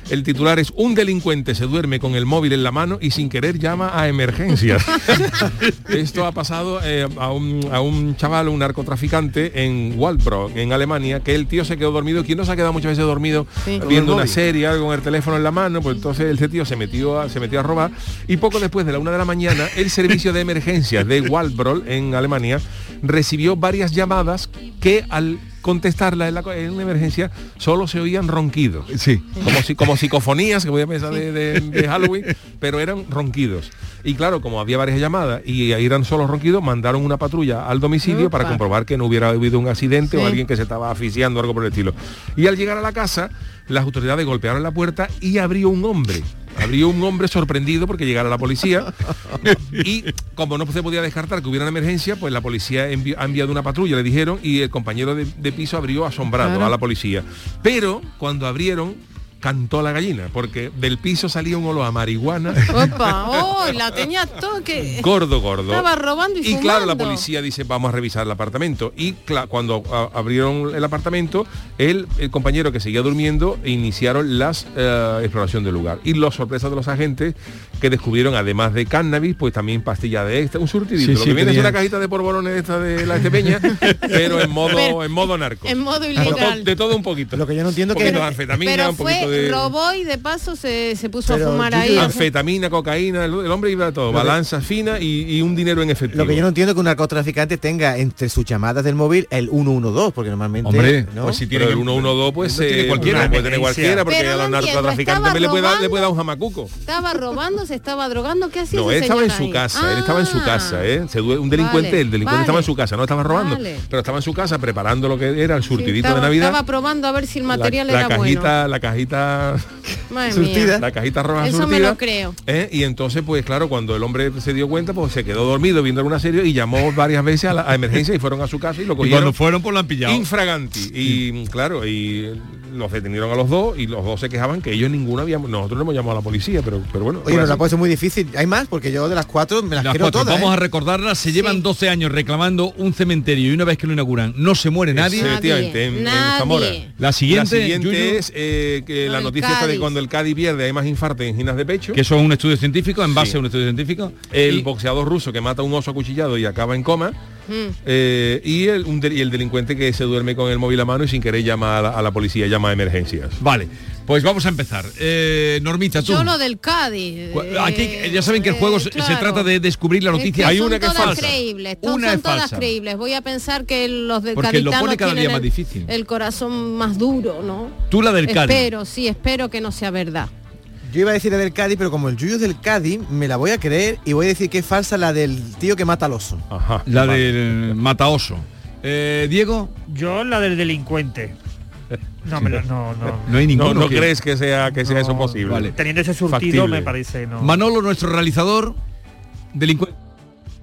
que el titular es un delincuente se duerme con el móvil en la mano y sin querer llama a emergencias. Esto ha pasado eh, a, un, a un chaval, un narcotraficante en Waldbrock, en Alemania, que el tío se quedó dormido. ¿Quién no se ha quedado muchas veces dormido Sí. Viendo una serie, algo con el teléfono en la mano? Pues entonces ese tío se metió a, se metió a robar y poco después de la una de la mañana el servicio de emergencias de Waldbrock en Alemania recibió varias llamadas que al contestarla en, la, en una emergencia, solo se oían ronquidos. Sí. Como, si, como psicofonías, que voy a pensar de, de- de Halloween, pero eran ronquidos. Y claro, como había varias llamadas y ahí eran solo ronquidos, mandaron una patrulla al domicilio para comprobar que no hubiera habido un accidente Sí. o alguien que se estaba asfixiando o algo por el estilo. Y al llegar a la casa, las autoridades golpearon la puerta y abrió un hombre. Abrió un hombre sorprendido porque llegara la policía y como no se podía descartar que hubiera una emergencia, pues la policía envi- ha enviado una patrulla, le dijeron, y el compañero de, de piso abrió asombrado Claro. a la policía. Pero cuando abrieron, cantó la gallina, porque del piso salía un olor a marihuana. Opa, oh, la tenía todo que... Gordo, gordo. Estaba robando y, Y claro, la policía dice, vamos a revisar el apartamento. Y cuando abrieron el apartamento, el, el compañero que seguía durmiendo iniciaron las eh, exploración del lugar. Y los sorpresas de los agentes que descubrieron, además de cannabis, pues también pastilla de extra, un surtidito. Sí, Lo sí, que viene es una cajita de porborones de esta de la Estepeña, pero en modo, Pero- en modo narco. En modo ilegal. de todo un poquito. Lo que yo no entiendo un que... anfetamina, Pero un poquito fue, de... robó y de paso se, se puso Pero, a fumar ahí. Anfetamina, cocaína, el, el hombre iba a todo, Lo que- balanza fina y, y un dinero en efectivo. Lo que yo no entiendo es que un narcotraficante tenga entre sus llamadas del móvil el 112, porque normalmente... Hombre, ¿no? pues si Pero tiene el que- 112 pues eh, cualquiera. puede tener cualquiera porque a los narcotraficantes le puede, dar, le robando. puede dar un jamacuco. Estaba robando, se estaba drogando, ¿qué hacía No, ese él estaba en su ahí? casa, él estaba en su Ah, casa, ¿eh? Se un delincuente, Vale, el delincuente vale. estaba en su casa, no estaba robando, Vale. pero estaba en su casa preparando lo que era el sí, surtidito estaba, de Navidad. Estaba probando a ver si el la, material la era cajita, la cajita bueno. Madre surtida. mía. la cajita roja Eso me lo creo. ¿eh? Y entonces, pues claro, cuando el hombre se dio cuenta, pues se quedó dormido viendo alguna serie y llamó varias veces a, la, a emergencia y fueron a su casa y lo Y cogieron cuando fueron, pues lo han pillado. infraganti. Y claro, y los detuvieron a los dos y los dos se quejaban que ellos ninguno habíamos, nosotros no hemos llamado a la policía, pero, pero bueno. Oye, pues pero así. la puede ser muy difícil. Hay más, porque yo de las cuatro me las, Las quiero cuatro, todas. vamos ¿eh? a recordarlas, se llevan 12 años reclamando un cementerio y una vez que lo inauguran no se muere nadie. Efectivamente, en, en nadie. Zamora. La siguiente, La siguiente Yuyu, es eh, que la noticia está de cuando el Cádiz pierde hay más infartos en ginas de pecho. que eso es un estudio científico, en base Sí. a un estudio científico. el Y- boxeador ruso que mata a un oso acuchillado y acaba en coma. Mm. eh, y, el, un y el delincuente que se duerme con el móvil a mano y sin querer llama a la, a la policía, llama a emergencias. Vale, pues vamos a empezar. Eh, Normita, tú. Yo lo del Cádiz. Cu- eh, Aquí ya saben que el juego se- trata de descubrir la Es noticia. que Hay son una que es todas falsa. creíbles, to- Una son es todas falsa. creíbles. Voy a pensar que los del Porque lo pone cada día más el- difícil. El corazón más duro, ¿no? Tú la del Cádiz. Espero, sí, espero que no sea verdad. Yo iba a decir la del Cádiz, pero como el Yuyu es del Cádiz, me la voy a creer y voy a decir que es falsa la del tío que mata al oso. Ajá. La del mataoso. Eh, Diego, Yo la del delincuente. No, me lo- no, no. no hay No, ninguno. no que- crees que sea que sea eso No, posible. vale. Teniendo ese surtido Factible. me parece, no. Manolo, nuestro realizador, delincu-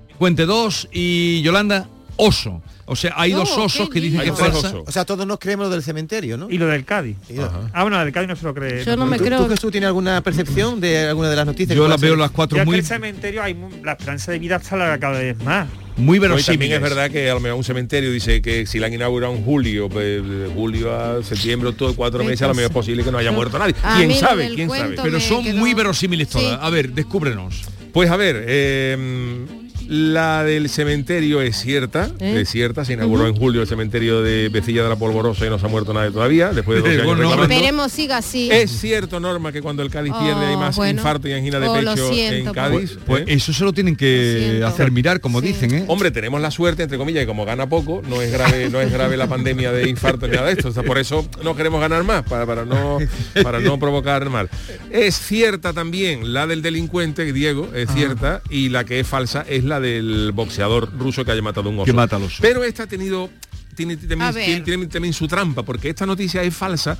delincuente 2 y Yolanda, oso. O sea, hay No, dos osos que dicen que es tres falsa. osos. O sea, todos nos creemos lo del cementerio, ¿no? Y lo del Cádiz. Yo- Ah, bueno, la del Cádiz no se lo cree. Yo no me ¿Tú, creo. tú, Jesús, tienes alguna percepción de alguna de las noticias? Yo que las veo las cuatro Ya que muy, el cementerio hay la esperanza de vida está larga cada vez más. muy Hoy verosímiles. también es verdad que a lo mejor un cementerio dice que si la han inaugurado en julio, pues, de julio a septiembre, todo cuatro meses, a lo mejor es posible que no haya muerto nadie. A ¿Quién lo sabe? ¿Quién sabe? Pero son quedó- muy verosímiles Sí. todas. A ver, descúbrenos. Pues a ver, eh, la del cementerio es cierta, ¿Eh? es cierta, se inauguró en julio el cementerio de Becilla de la Polvorosa y no se ha muerto nadie todavía, después de 12 años Bueno, no, reclamando. Esperemos siga así. Es cierto, Norma, que cuando el Cádiz pierde hay Oh, más bueno. infarto y angina de Oh, lo pecho siento, en Cádiz. Pues ¿eh? eso se lo tienen que Lo hacer mirar, como Sí. dicen, ¿eh? Hombre, tenemos la suerte, entre comillas, que como gana poco, no es grave, no es grave la pandemia de infarto ni nada de esto. O sea, por eso no queremos ganar más, para, para no, para no provocar mal. Es cierta también la del delincuente, Diego, es cierta, y la que es falsa es la del boxeador ruso que haya matado a un oso. Que mata al oso. Pero esta ha tenido, tiene, A también, ver. tiene- tiene también su trampa, porque esta noticia es falsa,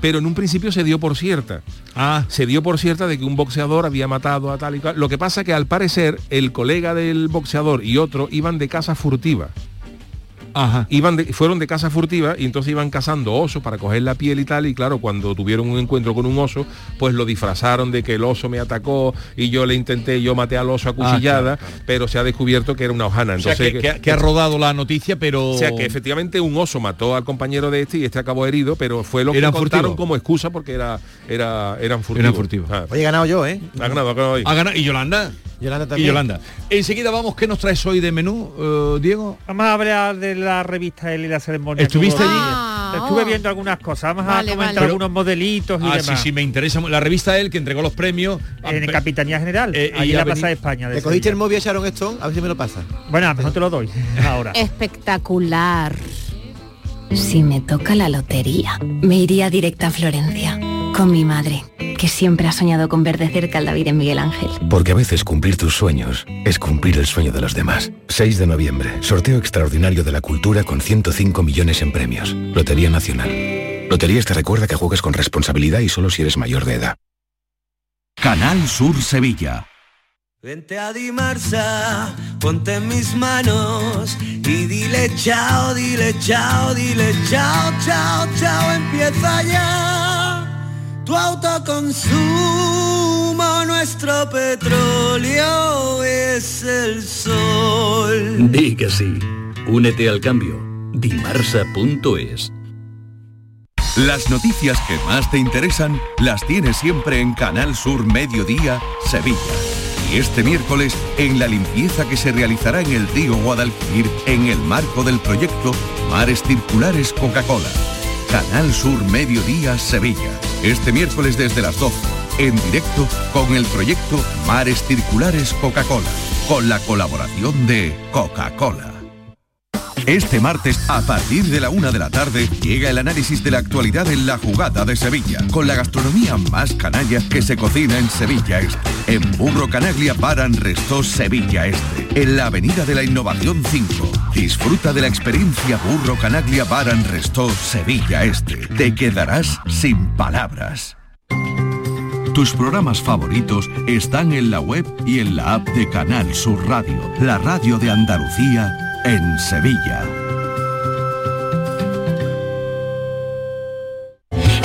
pero en un principio se dio por cierta. Ah, Se dio por cierta de que un boxeador había matado a tal y cual. Lo que pasa que al parecer el colega del boxeador y otro iban de casa furtiva. Ajá. Iban de- fueron de casa furtiva y entonces iban cazando osos para coger la piel y tal y claro cuando tuvieron un encuentro con un oso pues lo disfrazaron de que el oso me atacó y yo le intenté yo maté al oso a cuchillada pero se ha descubierto que era una hojana O sea, entonces que, que- que ha rodado la noticia, pero... o sea que efectivamente un oso mató al compañero de este y este acabó herido, pero fue lo que Eran contaron como excusa porque era, era eran furtivos. Eran furtivos. Ah, Oye, he ganado yo, ¿eh? ha ganado, ha ganado hoy. Ha ganado. ¿Y Yolanda? Yolanda Y también. Yolanda. Enseguida vamos, ¿qué nos traes hoy de menú, eh, Diego? Vamos a hablar de la revista Él y la ceremonia. ¿Estuviste allí? Ah, Estuve viendo algunas cosas. Vamos Vale, a comentar vale. algunos modelitos y Ah, sí, demás. sí, me interesa. La revista él que entregó los premios. En Ah, Capitanía General, Eh, y ahí en la Plaza de España. de ¿Le cogiste el móvil a Sharon Stone? A ver si me lo pasa. Bueno, a lo mejor te lo doy ahora. Espectacular. Si me toca la lotería, me iría directa a Florencia, con mi madre, que siempre ha soñado con ver de cerca al David en Miguel Ángel. Porque a veces cumplir tus sueños es cumplir el sueño de los demás. 6 de noviembre, sorteo extraordinario de la cultura con 105 millones en premios. Lotería Nacional. Loterías te recuerda que juegues con responsabilidad y solo si eres mayor de edad. Canal Sur Sevilla. Vente a Dimarsa, ponte en mis manos y dile chao, dile chao, dile chao, chao, chao, empieza ya tu autoconsumo, nuestro petróleo es el sol. Di que sí. Únete al cambio. Dimarsa.es Las noticias que más te interesan las tienes siempre en Canal Sur Mediodía, Sevilla. Y este miércoles, en la limpieza que se realizará en el río Guadalquivir en el marco del proyecto Mares Circulares Coca-Cola. Canal Sur Mediodía, Sevilla. Este miércoles desde las 12, en directo con el proyecto Mares Circulares Coca-Cola, con la colaboración de Coca-Cola. Este martes, a partir de la una de la tarde, llega el análisis de la actualidad en la jugada de Sevilla, con la gastronomía más canalla que se cocina en Sevilla Este. En Burro Canaglia Paran Resto Sevilla Este, en la Avenida de la Innovación 5. Disfruta de la experiencia Burro Canaglia Baran Resto Sevilla Este. Te quedarás sin palabras. Tus programas favoritos están en la web y en la app de Canal Sur Radio, la radio de Andalucía en Sevilla.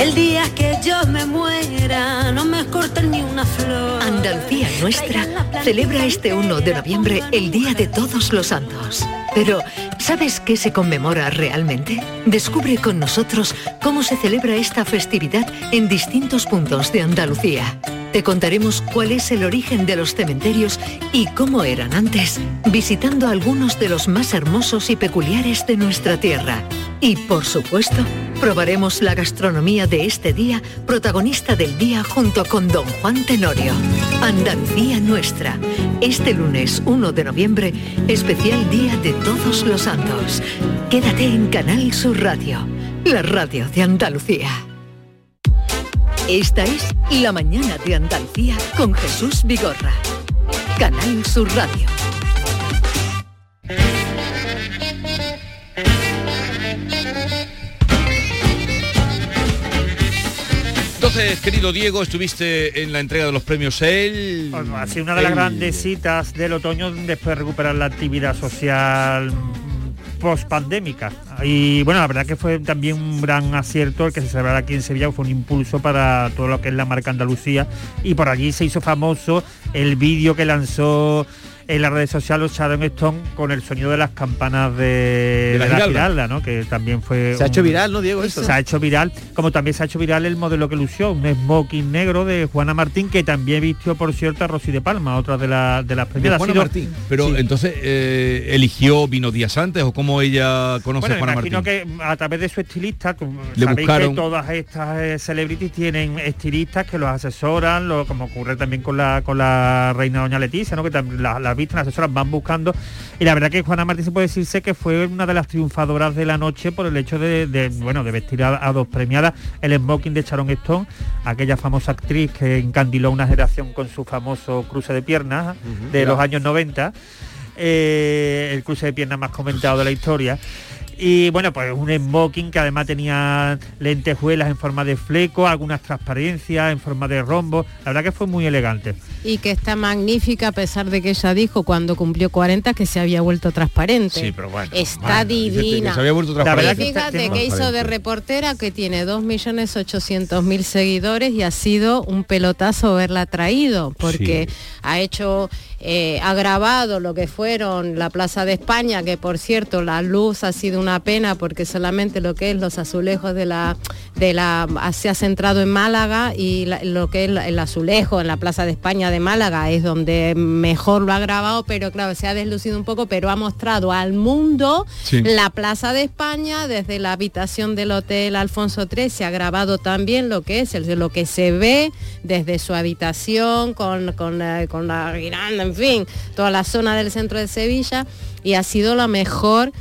El día que yo me muera, no me corten ni una flor. Andalucía Nuestra celebra este 1 de noviembre el Día de Todos los Santos. Pero, ¿sabes qué se conmemora realmente? Descubre con nosotros cómo se celebra esta festividad en distintos puntos de Andalucía. Te contaremos cuál es el origen de los cementerios y cómo eran antes, visitando algunos de los más hermosos y peculiares de nuestra tierra. Y por supuesto, probaremos la gastronomía de este día, protagonista del día junto con don Juan Tenorio. Andalucía Nuestra. Este lunes 1 de noviembre, especial Día de Todos los Santos. Quédate en Canal Sur Radio, la radio de Andalucía. Esta es La Mañana de Andalucía con Jesús Vigorra. Canal Sur Radio. Entonces, querido Diego, estuviste en la entrega de los premios EL. Bueno, ha sido una de las El- grandes citas del otoño después de recuperar la actividad social post pandémica y bueno la verdad que fue también un gran acierto el que se celebrara aquí en Sevilla fue un impulso para todo lo que es la marca Andalucía. Y por allí se hizo famoso el vídeo que lanzó en las redes sociales Sharon Stone con el sonido de las campanas de, De de la la, Giralda. Giralda, ¿no? que también fue Se ha hecho viral, ¿no, Diego? Eso. se ha hecho viral, como también se ha hecho viral el modelo que lució, un smoking negro de Juana Martín, que también vistió, por cierto, a Rosy de Palma, otra de, la- de las de. Ha Juana sido- Martín. Pero Sí. entonces, eh, ¿eligió vino días antes o cómo ella conoce Bueno, a Juana imagino Martín? que a través de su estilista, Le sabéis buscaron- que todas estas eh, celebrities tienen estilistas que los asesoran, lo, como ocurre también con la con la reina doña Leticia, ¿no? que también la- las las asesoran, van buscando. Y la verdad que Juana Martín se puede decirse que fue una de las triunfadoras de la noche por el hecho de, de, bueno de vestir a, a dos premiadas, el smoking de Sharon Stone, aquella famosa actriz que encandiló una generación con su famoso cruce de piernas de claro. los años 90 eh, el cruce de piernas más comentado de la historia. Y bueno, pues un smoking que además tenía lentejuelas en forma de fleco, algunas transparencias en forma de rombo. La verdad que fue muy elegante. Y que está magnífica a pesar de que ella dijo cuando cumplió 40 que se había vuelto transparente. Sí, pero bueno. Está divina. que se había vuelto transparente. fíjate Tiene- que hizo de reportera que tiene 2.800.000 seguidores y ha sido un pelotazo haberla traído porque ha hecho, eh, ha grabado lo que fueron la Plaza de España, que por cierto la luz ha sido una pena porque solamente lo que es los azulejos de la, de la se ha centrado en Málaga y la- lo que es el azulejo en la Plaza de España de Málaga es donde mejor lo ha grabado, pero claro, se ha deslucido un poco, pero ha mostrado al mundo Sí. la Plaza de España, desde la habitación del Hotel Alfonso III, se ha grabado también lo que es, el- lo que se ve desde su habitación, con, con, eh, con la guiranda, en fin, toda la zona del centro de Sevilla, y ha sido la mejor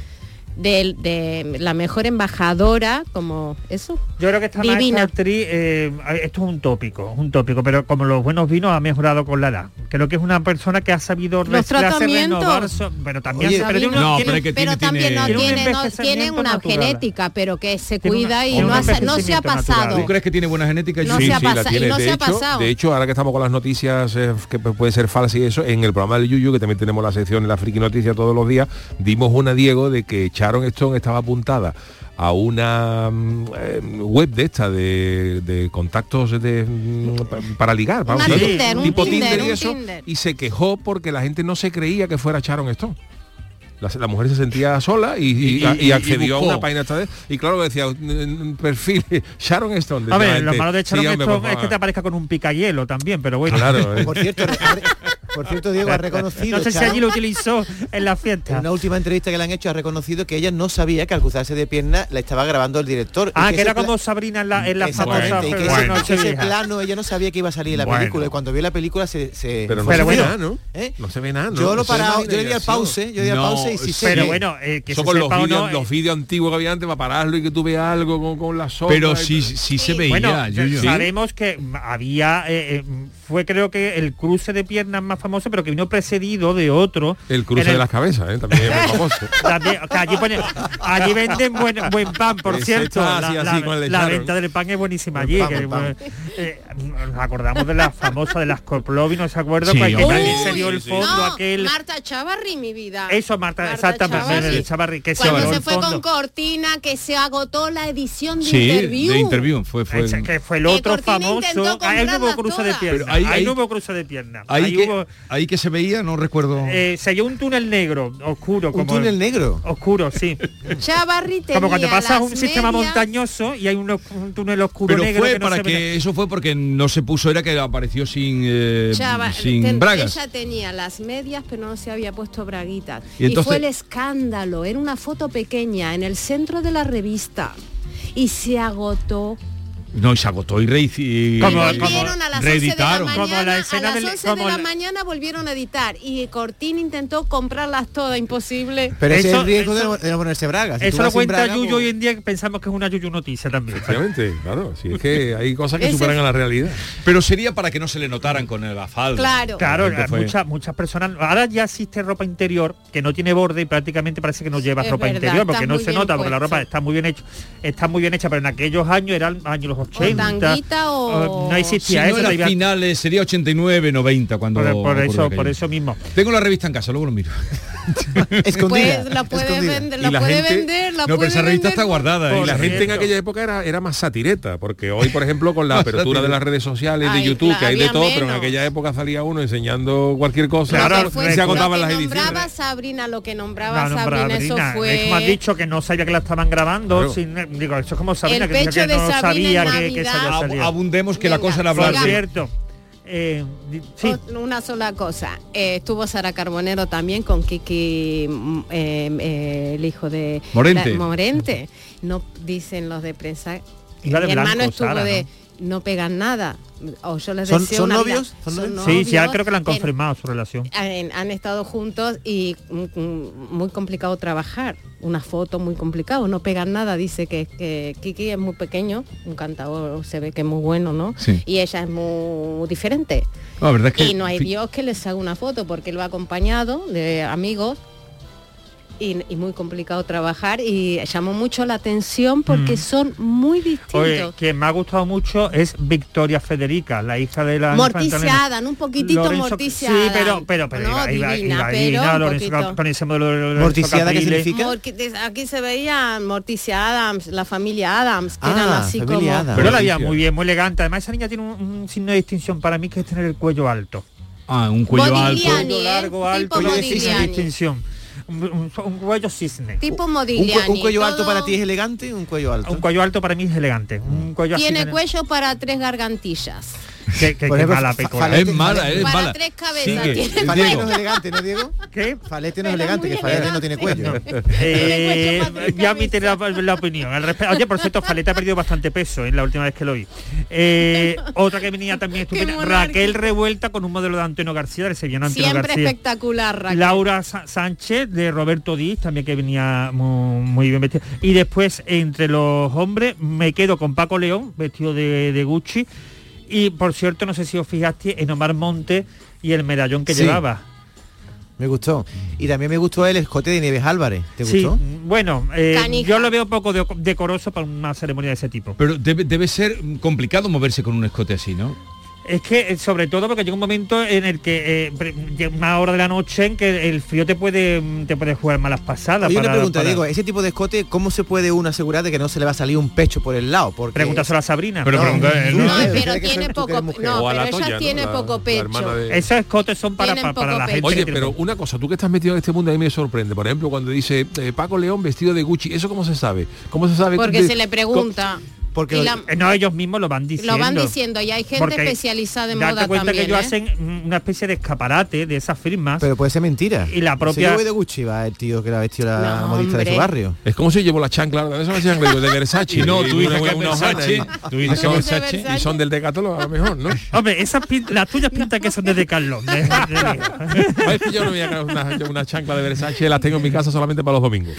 de, de la mejor embajadora, como eso. Yo creo que esta Divina. maestra actriz, eh, esto es un tópico, un tópico, pero como los buenos vinos ha mejorado con la edad. Creo que es una persona que ha sabido Los reciclarse, tratamientos. renovar, pero también Oye, pero tiene, no, tiene- pero tiene- también no tiene no, una natural. genética, pero que se una- cuida y no, un ha- no se ha natural. pasado. ¿Tú crees que tiene buena genética? No Yuyu? se ha sí, la tiene. no de, se ha hecho, pasado. de hecho, ahora que estamos con las noticias eh, que pu- puede ser falsas y eso, en el programa del Yuyu, que también tenemos la sección en la Friki Noticias todos los días, dimos una, Diego, de que Sharon Stone estaba apuntada a una mm, eh, web de esta de, de contactos de, mm, pa- para ligar. Tinder, tipo Tinder, Tinder y eso, Tinder. y se quejó porque la gente no se creía que fuera Sharon Stone. La, la mujer se sentía sola y, y- Y- y- y accedió y a una página esta vez y claro decía "Mm, perfil Sharon Stone A ver, lo malo de Sharon Sí, Stone es que te aparezca con un picayelo también, pero bueno. Claro, eh. Por cierto, por cierto, Diego ha reconocido. No sé si allí lo utilizó en la En fiesta. una última entrevista que le han hecho ha reconocido que ella no sabía que al cruzarse de pierna la estaba grabando el director. y Ah, que era como Sabrina en la, en la famosa y que ese, Bueno, ese plano ella no sabía que iba a salir en la Bueno. película y cuando vio la película se, se Pero no Pero se ve bueno, nada, ¿no? ¿Eh? No se ve nada, ¿no? yo lo parado, yo le di al pause, yo le di al No, pause y sí se Pero ve. bueno, eh, que Eso se con los sepa vídeos, no, eh, los vídeos antiguos que había antes para pararlo y que tú veas algo con, con la sombra. Pero sí, sí se veía, Bueno, sabemos que había, eh, eh, fue creo que el cruce de piernas más famoso, pero que vino precedido de otro. El cruce el- de las cabezas, ¿eh? también es muy famoso. También, que allí, pone- allí venden buen, buen pan, por Ese cierto. está La, así, así la- el la venta del pan es buenísima Buen allí. pan, que, pan. eh, nos acordamos de la famosa de las Corplovi, ¿no se acuerda? Sí, que también se dio el fondo no, aquel. Marta Chavarri, mi vida. Eso, Marta, Marta exactamente, Chavarri. el Chavarri, que se Cuando se el fue fondo. con Cortina, que se agotó la edición de Sí, interview. de interview. Fue, fue Ese que fue el otro famoso. no hubo comprarlas cruce de piernas. Ahí- Ahí, ahí- no hubo cruce de piernas. ahí, Ahí que, hubo. ahí que se veía, no recuerdo. Eh, se halló un túnel negro, oscuro. Un como túnel negro. Oscuro, sí. Chavarri Como cuando pasas un sistema montañoso y hay un, un túnel oscuro pero negro fue que no para se ve que eso fue porque no se puso era que apareció sin eh, Chava- sin ten- bragas Ella tenía las medias, pero no se había puesto braguitas. Y Y, fue el escándalo. Era una foto pequeña en el centro de la revista. Y se agotó. No y se agotó y, re, y Como- volvieron a las 11 de la mañana, Como la escena a las del- 11 como de la la- mañana volvieron a editar y Cortín intentó comprarlas todas, imposible. Pero ese es Eso- el riesgo de eso- ponerse bragas. Si Eso lo cuenta braga, Yuyo pues- hoy en día que pensamos que es una Yuyu noticia también. Efectivamente, claro. Si es que hay cosas que superan a la realidad. pero sería para que no se le notaran con la falda Claro. Claro, muchas muchas personas. Ahora ya existe ropa interior que no tiene borde y prácticamente parece que no lleva Es ropa verdad, interior porque no se nota porque la ropa está muy bien hecha, está muy bien hecha, pero en aquellos años eran años los 80. tanguita o- no si existía no eso. era te iba- finales sería 89 90 cuando por, por eso, por eso mismo. tengo la revista en casa luego lo miro Escondida. Pues la puede escondida. vender, Y la la puede gente- vender, la no pero esa revista vender. está guardada Y ¿eh? la gente en aquella época era, era más satireta, porque hoy, por ejemplo, con la apertura de las redes sociales, de Ay, YouTube, claro, que hay de todo, pero en menos. aquella época salía uno enseñando cualquier cosa Claro, y se agotaban lo las que ediciones. nombraba Sabrina, lo que nombraba No, no, Sabrina, eso fue... es como has dicho que no sabía que la estaban grabando Claro. sin, digo eso es como Sabrina El que, pecho que de no Sabrina sabía que, que. Ab- salido. abundemos que la Venga, cosa era Por hablar cierto eh, sí Una sola cosa. Eh, estuvo Sara Carbonero también con Kiki, mm, eh, eh, el hijo de Morente. la- Morente. No dicen los de prensa. Mi hermano estuvo Sara, de no pegan nada. O yo les ¿Son- deseo son novios? ¿Son novios? sí, sí, ya creo que la han confirmado su relación Han, han estado juntos y mm, mm, muy complicado trabajar. Una foto muy complicado, no pegan nada. Dice que, que Kiki es muy pequeño, un cantador se ve que es muy bueno, ¿no? Sí. Y ella es muy diferente. No, la verdad es que Y no hay Dios que les haga una foto porque él va acompañado de amigos y, y muy complicado trabajar y llamó mucho la atención porque Mm. son muy distintos. Oye, quien me ha gustado mucho es Victoria Federica, la hija de la morticiada, un poquitito Lorenzo- morticiada. Sí, pero pero pero No, iba, divina, iba pero divina, un Lorenzo poquito. Cap- con ese modelo de Lorenzo ¿Morticiada qué Caprile. significa? Porque des- aquí se veía Morticia Adams, la familia Adams, que Ah, eran así como... Adams. Pero la veía muy bien, muy elegante. Además esa niña tiene un, un signo de distinción para mí que es tener el cuello alto. ah, un cuello alto Modigliani, Cuello ¿eh? largo, alto, Tipo y distinción. Un, cuello cisne. Tipo Modigliani. un cuello alto para ti es elegante, un cuello alto. Un cuello alto para mí es elegante. Un cuello así Tiene cuello para tres gargantillas. Que, que, que ejemplo, mala pecora. falete- Es mala, es Para mala. tres cabezas Sigue. tiene. Falete no es elegante, ¿no, Diego? ¿Qué? Falete no es elegante, que Falete no tiene cuello. Eh, voy a emitir la, la opinión. Al respe- Oye, por cierto, Faleta ha perdido bastante peso en la última vez que lo vi. Eh, otra que venía también estupenda. Raquel Revuelta con un modelo de Antonio García, del sevillano Antonio Siempre García. espectacular, Raquel. Laura Sa- Sánchez de Roberto Díaz también que venía muy, muy bien vestido y después entre los hombres me quedo con Paco León vestido de, de Gucci y por cierto no sé si os fijaste en Omar Monte y el medallón que Sí. llevaba Me gustó. Y también me gustó el escote de Nieves Álvarez. ¿Te sí gustó? bueno eh, yo lo veo poco de- decoroso para una ceremonia de ese tipo Pero debe, debe ser complicado moverse con un escote así, ¿no? Es que eh, sobre todo porque llega un momento en el que eh, una hora de la noche en que el frío te puede te puede jugar malas pasadas. Oye, una pregunta, para- Diego, ese tipo de escote, ¿cómo se puede uno asegurar de que no se le va a salir un pecho por el lado? Porque Pregúntaselo a Sabrina. Pero No, pero tiene poco, no, pero ella tiene La- poco pecho. de- Esos escotes son para, para, para la gente. Oye, que tiene pero una cosa, tú que estás metido en este mundo a mí me sorprende. Por ejemplo, cuando dice eh, Paco León vestido de Gucci, ¿eso cómo se sabe? ¿Cómo se sabe? Porque de- se le pregunta. Porque la- Eh, No, ellos mismos lo van diciendo. lo van diciendo y hay gente Porque especializada en date moda cuenta también. que ellos ¿eh? hacen una especie de escaparate de esas firmas. Pero puede ser mentira. Y la Si propia- yo voy de Gucci va el tío que la vestió la No, modista de su hombre. barrio. Es como si llevo la chancla. De Versace. Y no, tú dices que Versace, tú dices que Versace. Y son del Decathlon a lo mejor, ¿no? Hombre, esas las tuyas pintan que son de Decathlon. de- de- Ah, es que yo no voy a una, una chancla de Versace, las tengo en mi casa solamente para los domingos.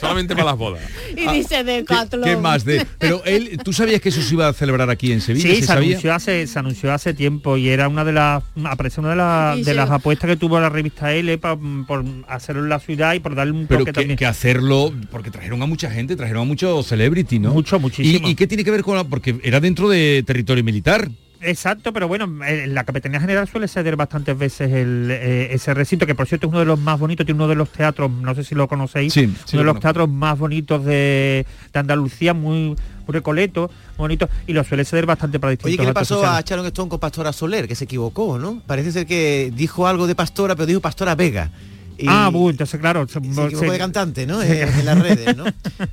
solamente para las bodas. Y dice de ¿Qué, qué más de? Pero él, ¿tú sabías que eso se iba a celebrar aquí en Sevilla? Sí, ¿Se se sabía? anunció, hace, se anunció hace tiempo y era una de las apareció una de, las de las apuestas que tuvo la revista L pa- por hacerlo en la ciudad y por darle un Pero toque que, también. que hacerlo, porque trajeron a mucha gente, trajeron a muchos celebrity, ¿no? Mucho, muchísimo. ¿Y, y qué tiene que ver con la, porque era dentro de territorio militar? Exacto, pero bueno, eh, la Capitanía General suele ceder bastantes veces el, eh, ese recinto, que por cierto es uno de los más bonitos, tiene uno de los teatros, no sé si lo conocéis, Sí, sí uno de los teatros más bonitos de, de Andalucía, muy, muy recoleto, bonito, y lo suele ceder bastante para distintos Oye, ¿qué le pasó sociales. a Sharon Stone con Pastora Soler? Que se equivocó, ¿no? Parece ser que dijo algo de Pastora, pero dijo Pastora Vega. Y Ah, bueno, entonces claro, se- se equivocó se- de cantante, ¿no? En, en las redes, ¿no?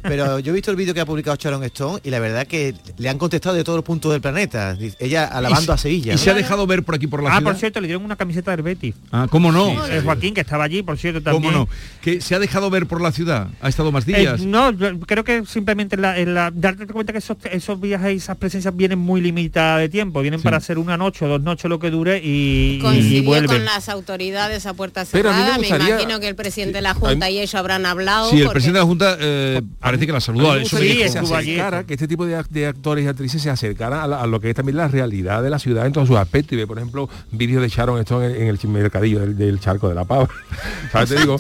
Pero yo he visto el vídeo que ha publicado Sharon Stone y la verdad que le han contestado de todos los puntos del planeta. Ella alabando Y- a Sevilla. ¿Y ¿no? se ha dejado ver por aquí por la Ah, ciudad? por cierto, le dieron una camiseta del Betis. Ah, ¿cómo no? Eh, Joaquín, que estaba allí, por cierto, también. ¿Cómo no? Que se ha dejado ver por la ciudad. Ha estado más Eh, días. no, yo creo que simplemente en la, en la- darte cuenta que esos, esos viajes y esas presencias vienen muy limitadas de tiempo, vienen Sí. para hacer una noche o dos noches lo que dure y, y vuelven. con las autoridades a puerta Pero a mí cerrada. Me, gustaría- imagino que el presidente de la Junta y ellos habrán hablado. Sí, el porque- presidente de la Junta eh, parece que la saludó. Eso dijo. que acercara, que este tipo de, act- de actores y actrices se acercaran a, la- a lo que es también la realidad de la ciudad en todos sus aspectos. Y ve, por ejemplo, vídeos de Sharon Stone en, en el mercadillo del, del charco de la pava. ¿Sabes? Te digo,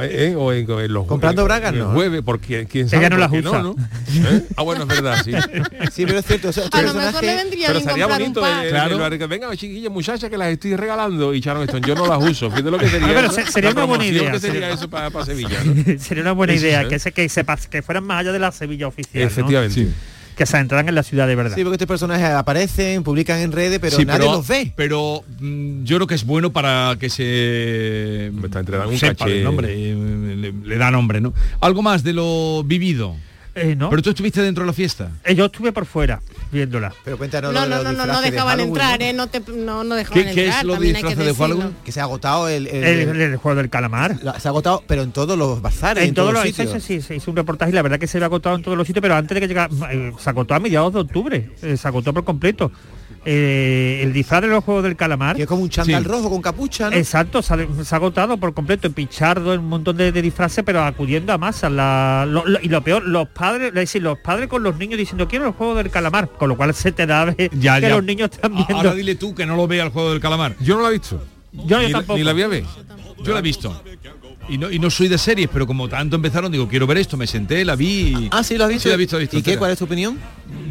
eh, o en, en los Comprando bragas, ¿no? jueves, porque quién sabe. Ella no las usa. No, ¿no? ¿Eh? Ah, bueno, es verdad, sí. Sí, pero es cierto. o sea, A lo mejor le vendría Pero comprar bonito un el- par. el- Claro. el- el- venga chiquillas muchachas que las estoy regalando y Sharon Stone yo no las uso fíjate lo que sería Ah, pero eso, se- sería una buena idea, que sería sería- eso para, Sevilla ¿no? Sería una buena idea, que, se, que, se que fueran más allá de la Sevilla oficial. ¿no? efectivamente Sí. Que se entraran en la ciudad de verdad. Sí, porque estos personajes aparecen, publican en redes, pero Sí, nadie pero, los ve. Pero mm, yo creo que es bueno para que se está un sepa caché. el nombre, eh, le, le da nombre, ¿no? Algo más de lo vivido. Eh, ¿no? Pero tú estuviste dentro de la fiesta. Eh, yo estuve por fuera viéndola. Pero cuéntanos No, no, no, no, no de dejaban Halloween, entrar, ¿no? ¿eh? No, te, no, no dejaban ¿Qué, qué entrar. es lo disfraces de. Halloween? Que se ha agotado el, el- El, el juego del calamar. la- se ha agotado, pero en todos los bazares, en, En todos todos los los sitios. sí, se hizo un reportaje y la verdad que se había agotado en todos los sitios, pero antes de que llegara, eh, se agotó a mediados de octubre, eh, se agotó por completo. Eh, el disfraz de los juegos del calamar. Que es como un chándal Sí. rojo con capucha, ¿no? Exacto, se ha, se ha agotado por completo, en pichardo, en un montón de, de disfraces, pero acudiendo a masas. La- lo- lo- y lo peor, los padres, es decir, los padres con los niños diciendo quiero el juego del calamar, con lo cual se te da de- Ya, que ya. los niños están viendo. Ahora dile tú que no lo vea el juego del calamar. yo no la he visto yo, yo ni, tampoco. ni la voy a ver Yo la he visto. Y no, y no soy de series, pero como tanto empezaron, digo, quiero ver esto, me senté, la vi. y- Ah, sí, lo has visto. Sí, la he visto, la he visto ¿Y qué? ¿Cuál es tu opinión?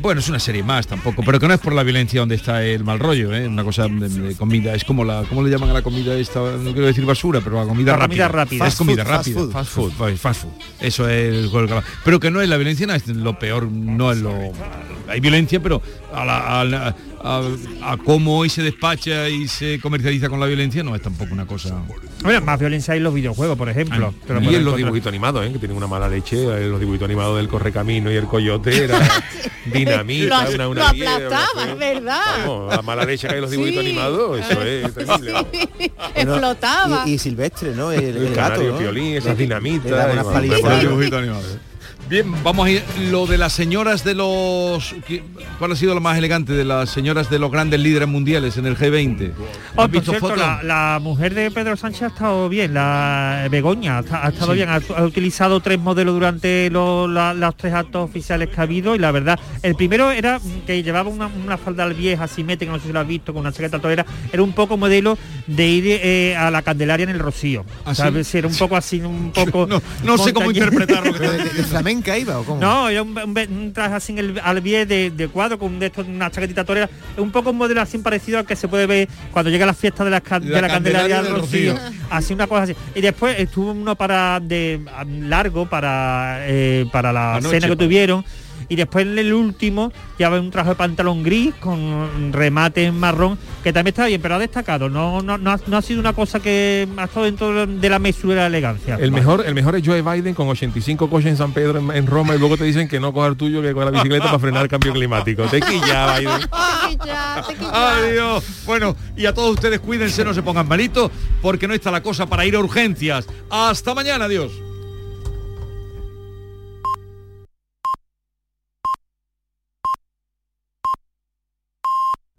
Bueno, es una serie más tampoco, pero que no es por la violencia donde está el mal rollo, ¿eh? Una cosa de, de comida, es como la, ¿cómo le llaman a la comida esta? No quiero decir basura, pero la comida La rápida. comida rápida. Es Fast comida food, fast rápida. food. Fast food. fast food. Eso es el juego. Pero que no es la violencia, no es lo peor, no es lo. Hay violencia, pero a la- a la- a, a cómo hoy se despacha y se comercializa con la violencia, no es tampoco una cosa... Bueno, más violencia hay en los videojuegos, por ejemplo. Te lo Y en los dibujitos animados, ¿eh? que tienen una mala leche, en los dibujitos animados del correcamino y el coyote era dinamita, lo, una, lo una piedra, aplastaba, una- es verdad. Vamos, la mala leche que hay en los dibujitos Sí. animados, eso es terrible. vamos. Explotaba. Y, y Silvestre, ¿no? El, El, el gato, ¿no? piolín, esas dinamitas. unas Bien, vamos a ir lo de las señoras de los ¿qué- ¿cuál ha sido lo más elegante de las señoras de los grandes líderes mundiales en el G20? Oh, ¿Has por visto cierto, la, la mujer de Pedro Sánchez ha estado bien, la Begoña, ha, esta- ha estado Sí. bien, ha, ha utilizado tres modelos durante lo- la- los tres actos oficiales que ha habido y la verdad, el primero era que llevaba una, una falda al vieja asimétrica, no sé si lo has visto, con una chaqueta torera, era un poco modelo de ir eh, a la Candelaria en el Rocío. ¿Ah, sí? Era un poco así, un poco... No, no sé cómo interpretarlo. Iba o cómo? No, era un, un, un traje así en el, al pie de, de cuadro con de estos, una chaquetita torera. Un poco un modelo así parecido al que se puede ver cuando llega la fiesta de la, ca- de La la Candelaria del Rocío. Así una cosa así. Y después estuvo uno para de largo para eh, para la Anoche, cena que tuvieron. Y después en el último llevaba un traje de pantalón gris con remate en marrón, que también está bien, pero ha destacado. No, no, no, ha, no ha sido una cosa que ha estado dentro de la mesura de la elegancia. El mejor, el mejor es Joe Biden con 85 coches en San Pedro en, en Roma y luego te dicen que no coja el tuyo que con la bicicleta para frenar el cambio climático. Te quilla Biden. Adiós. Bueno, y a todos ustedes cuídense, no se pongan malitos, porque no está la cosa para ir a urgencias. Hasta mañana, adiós.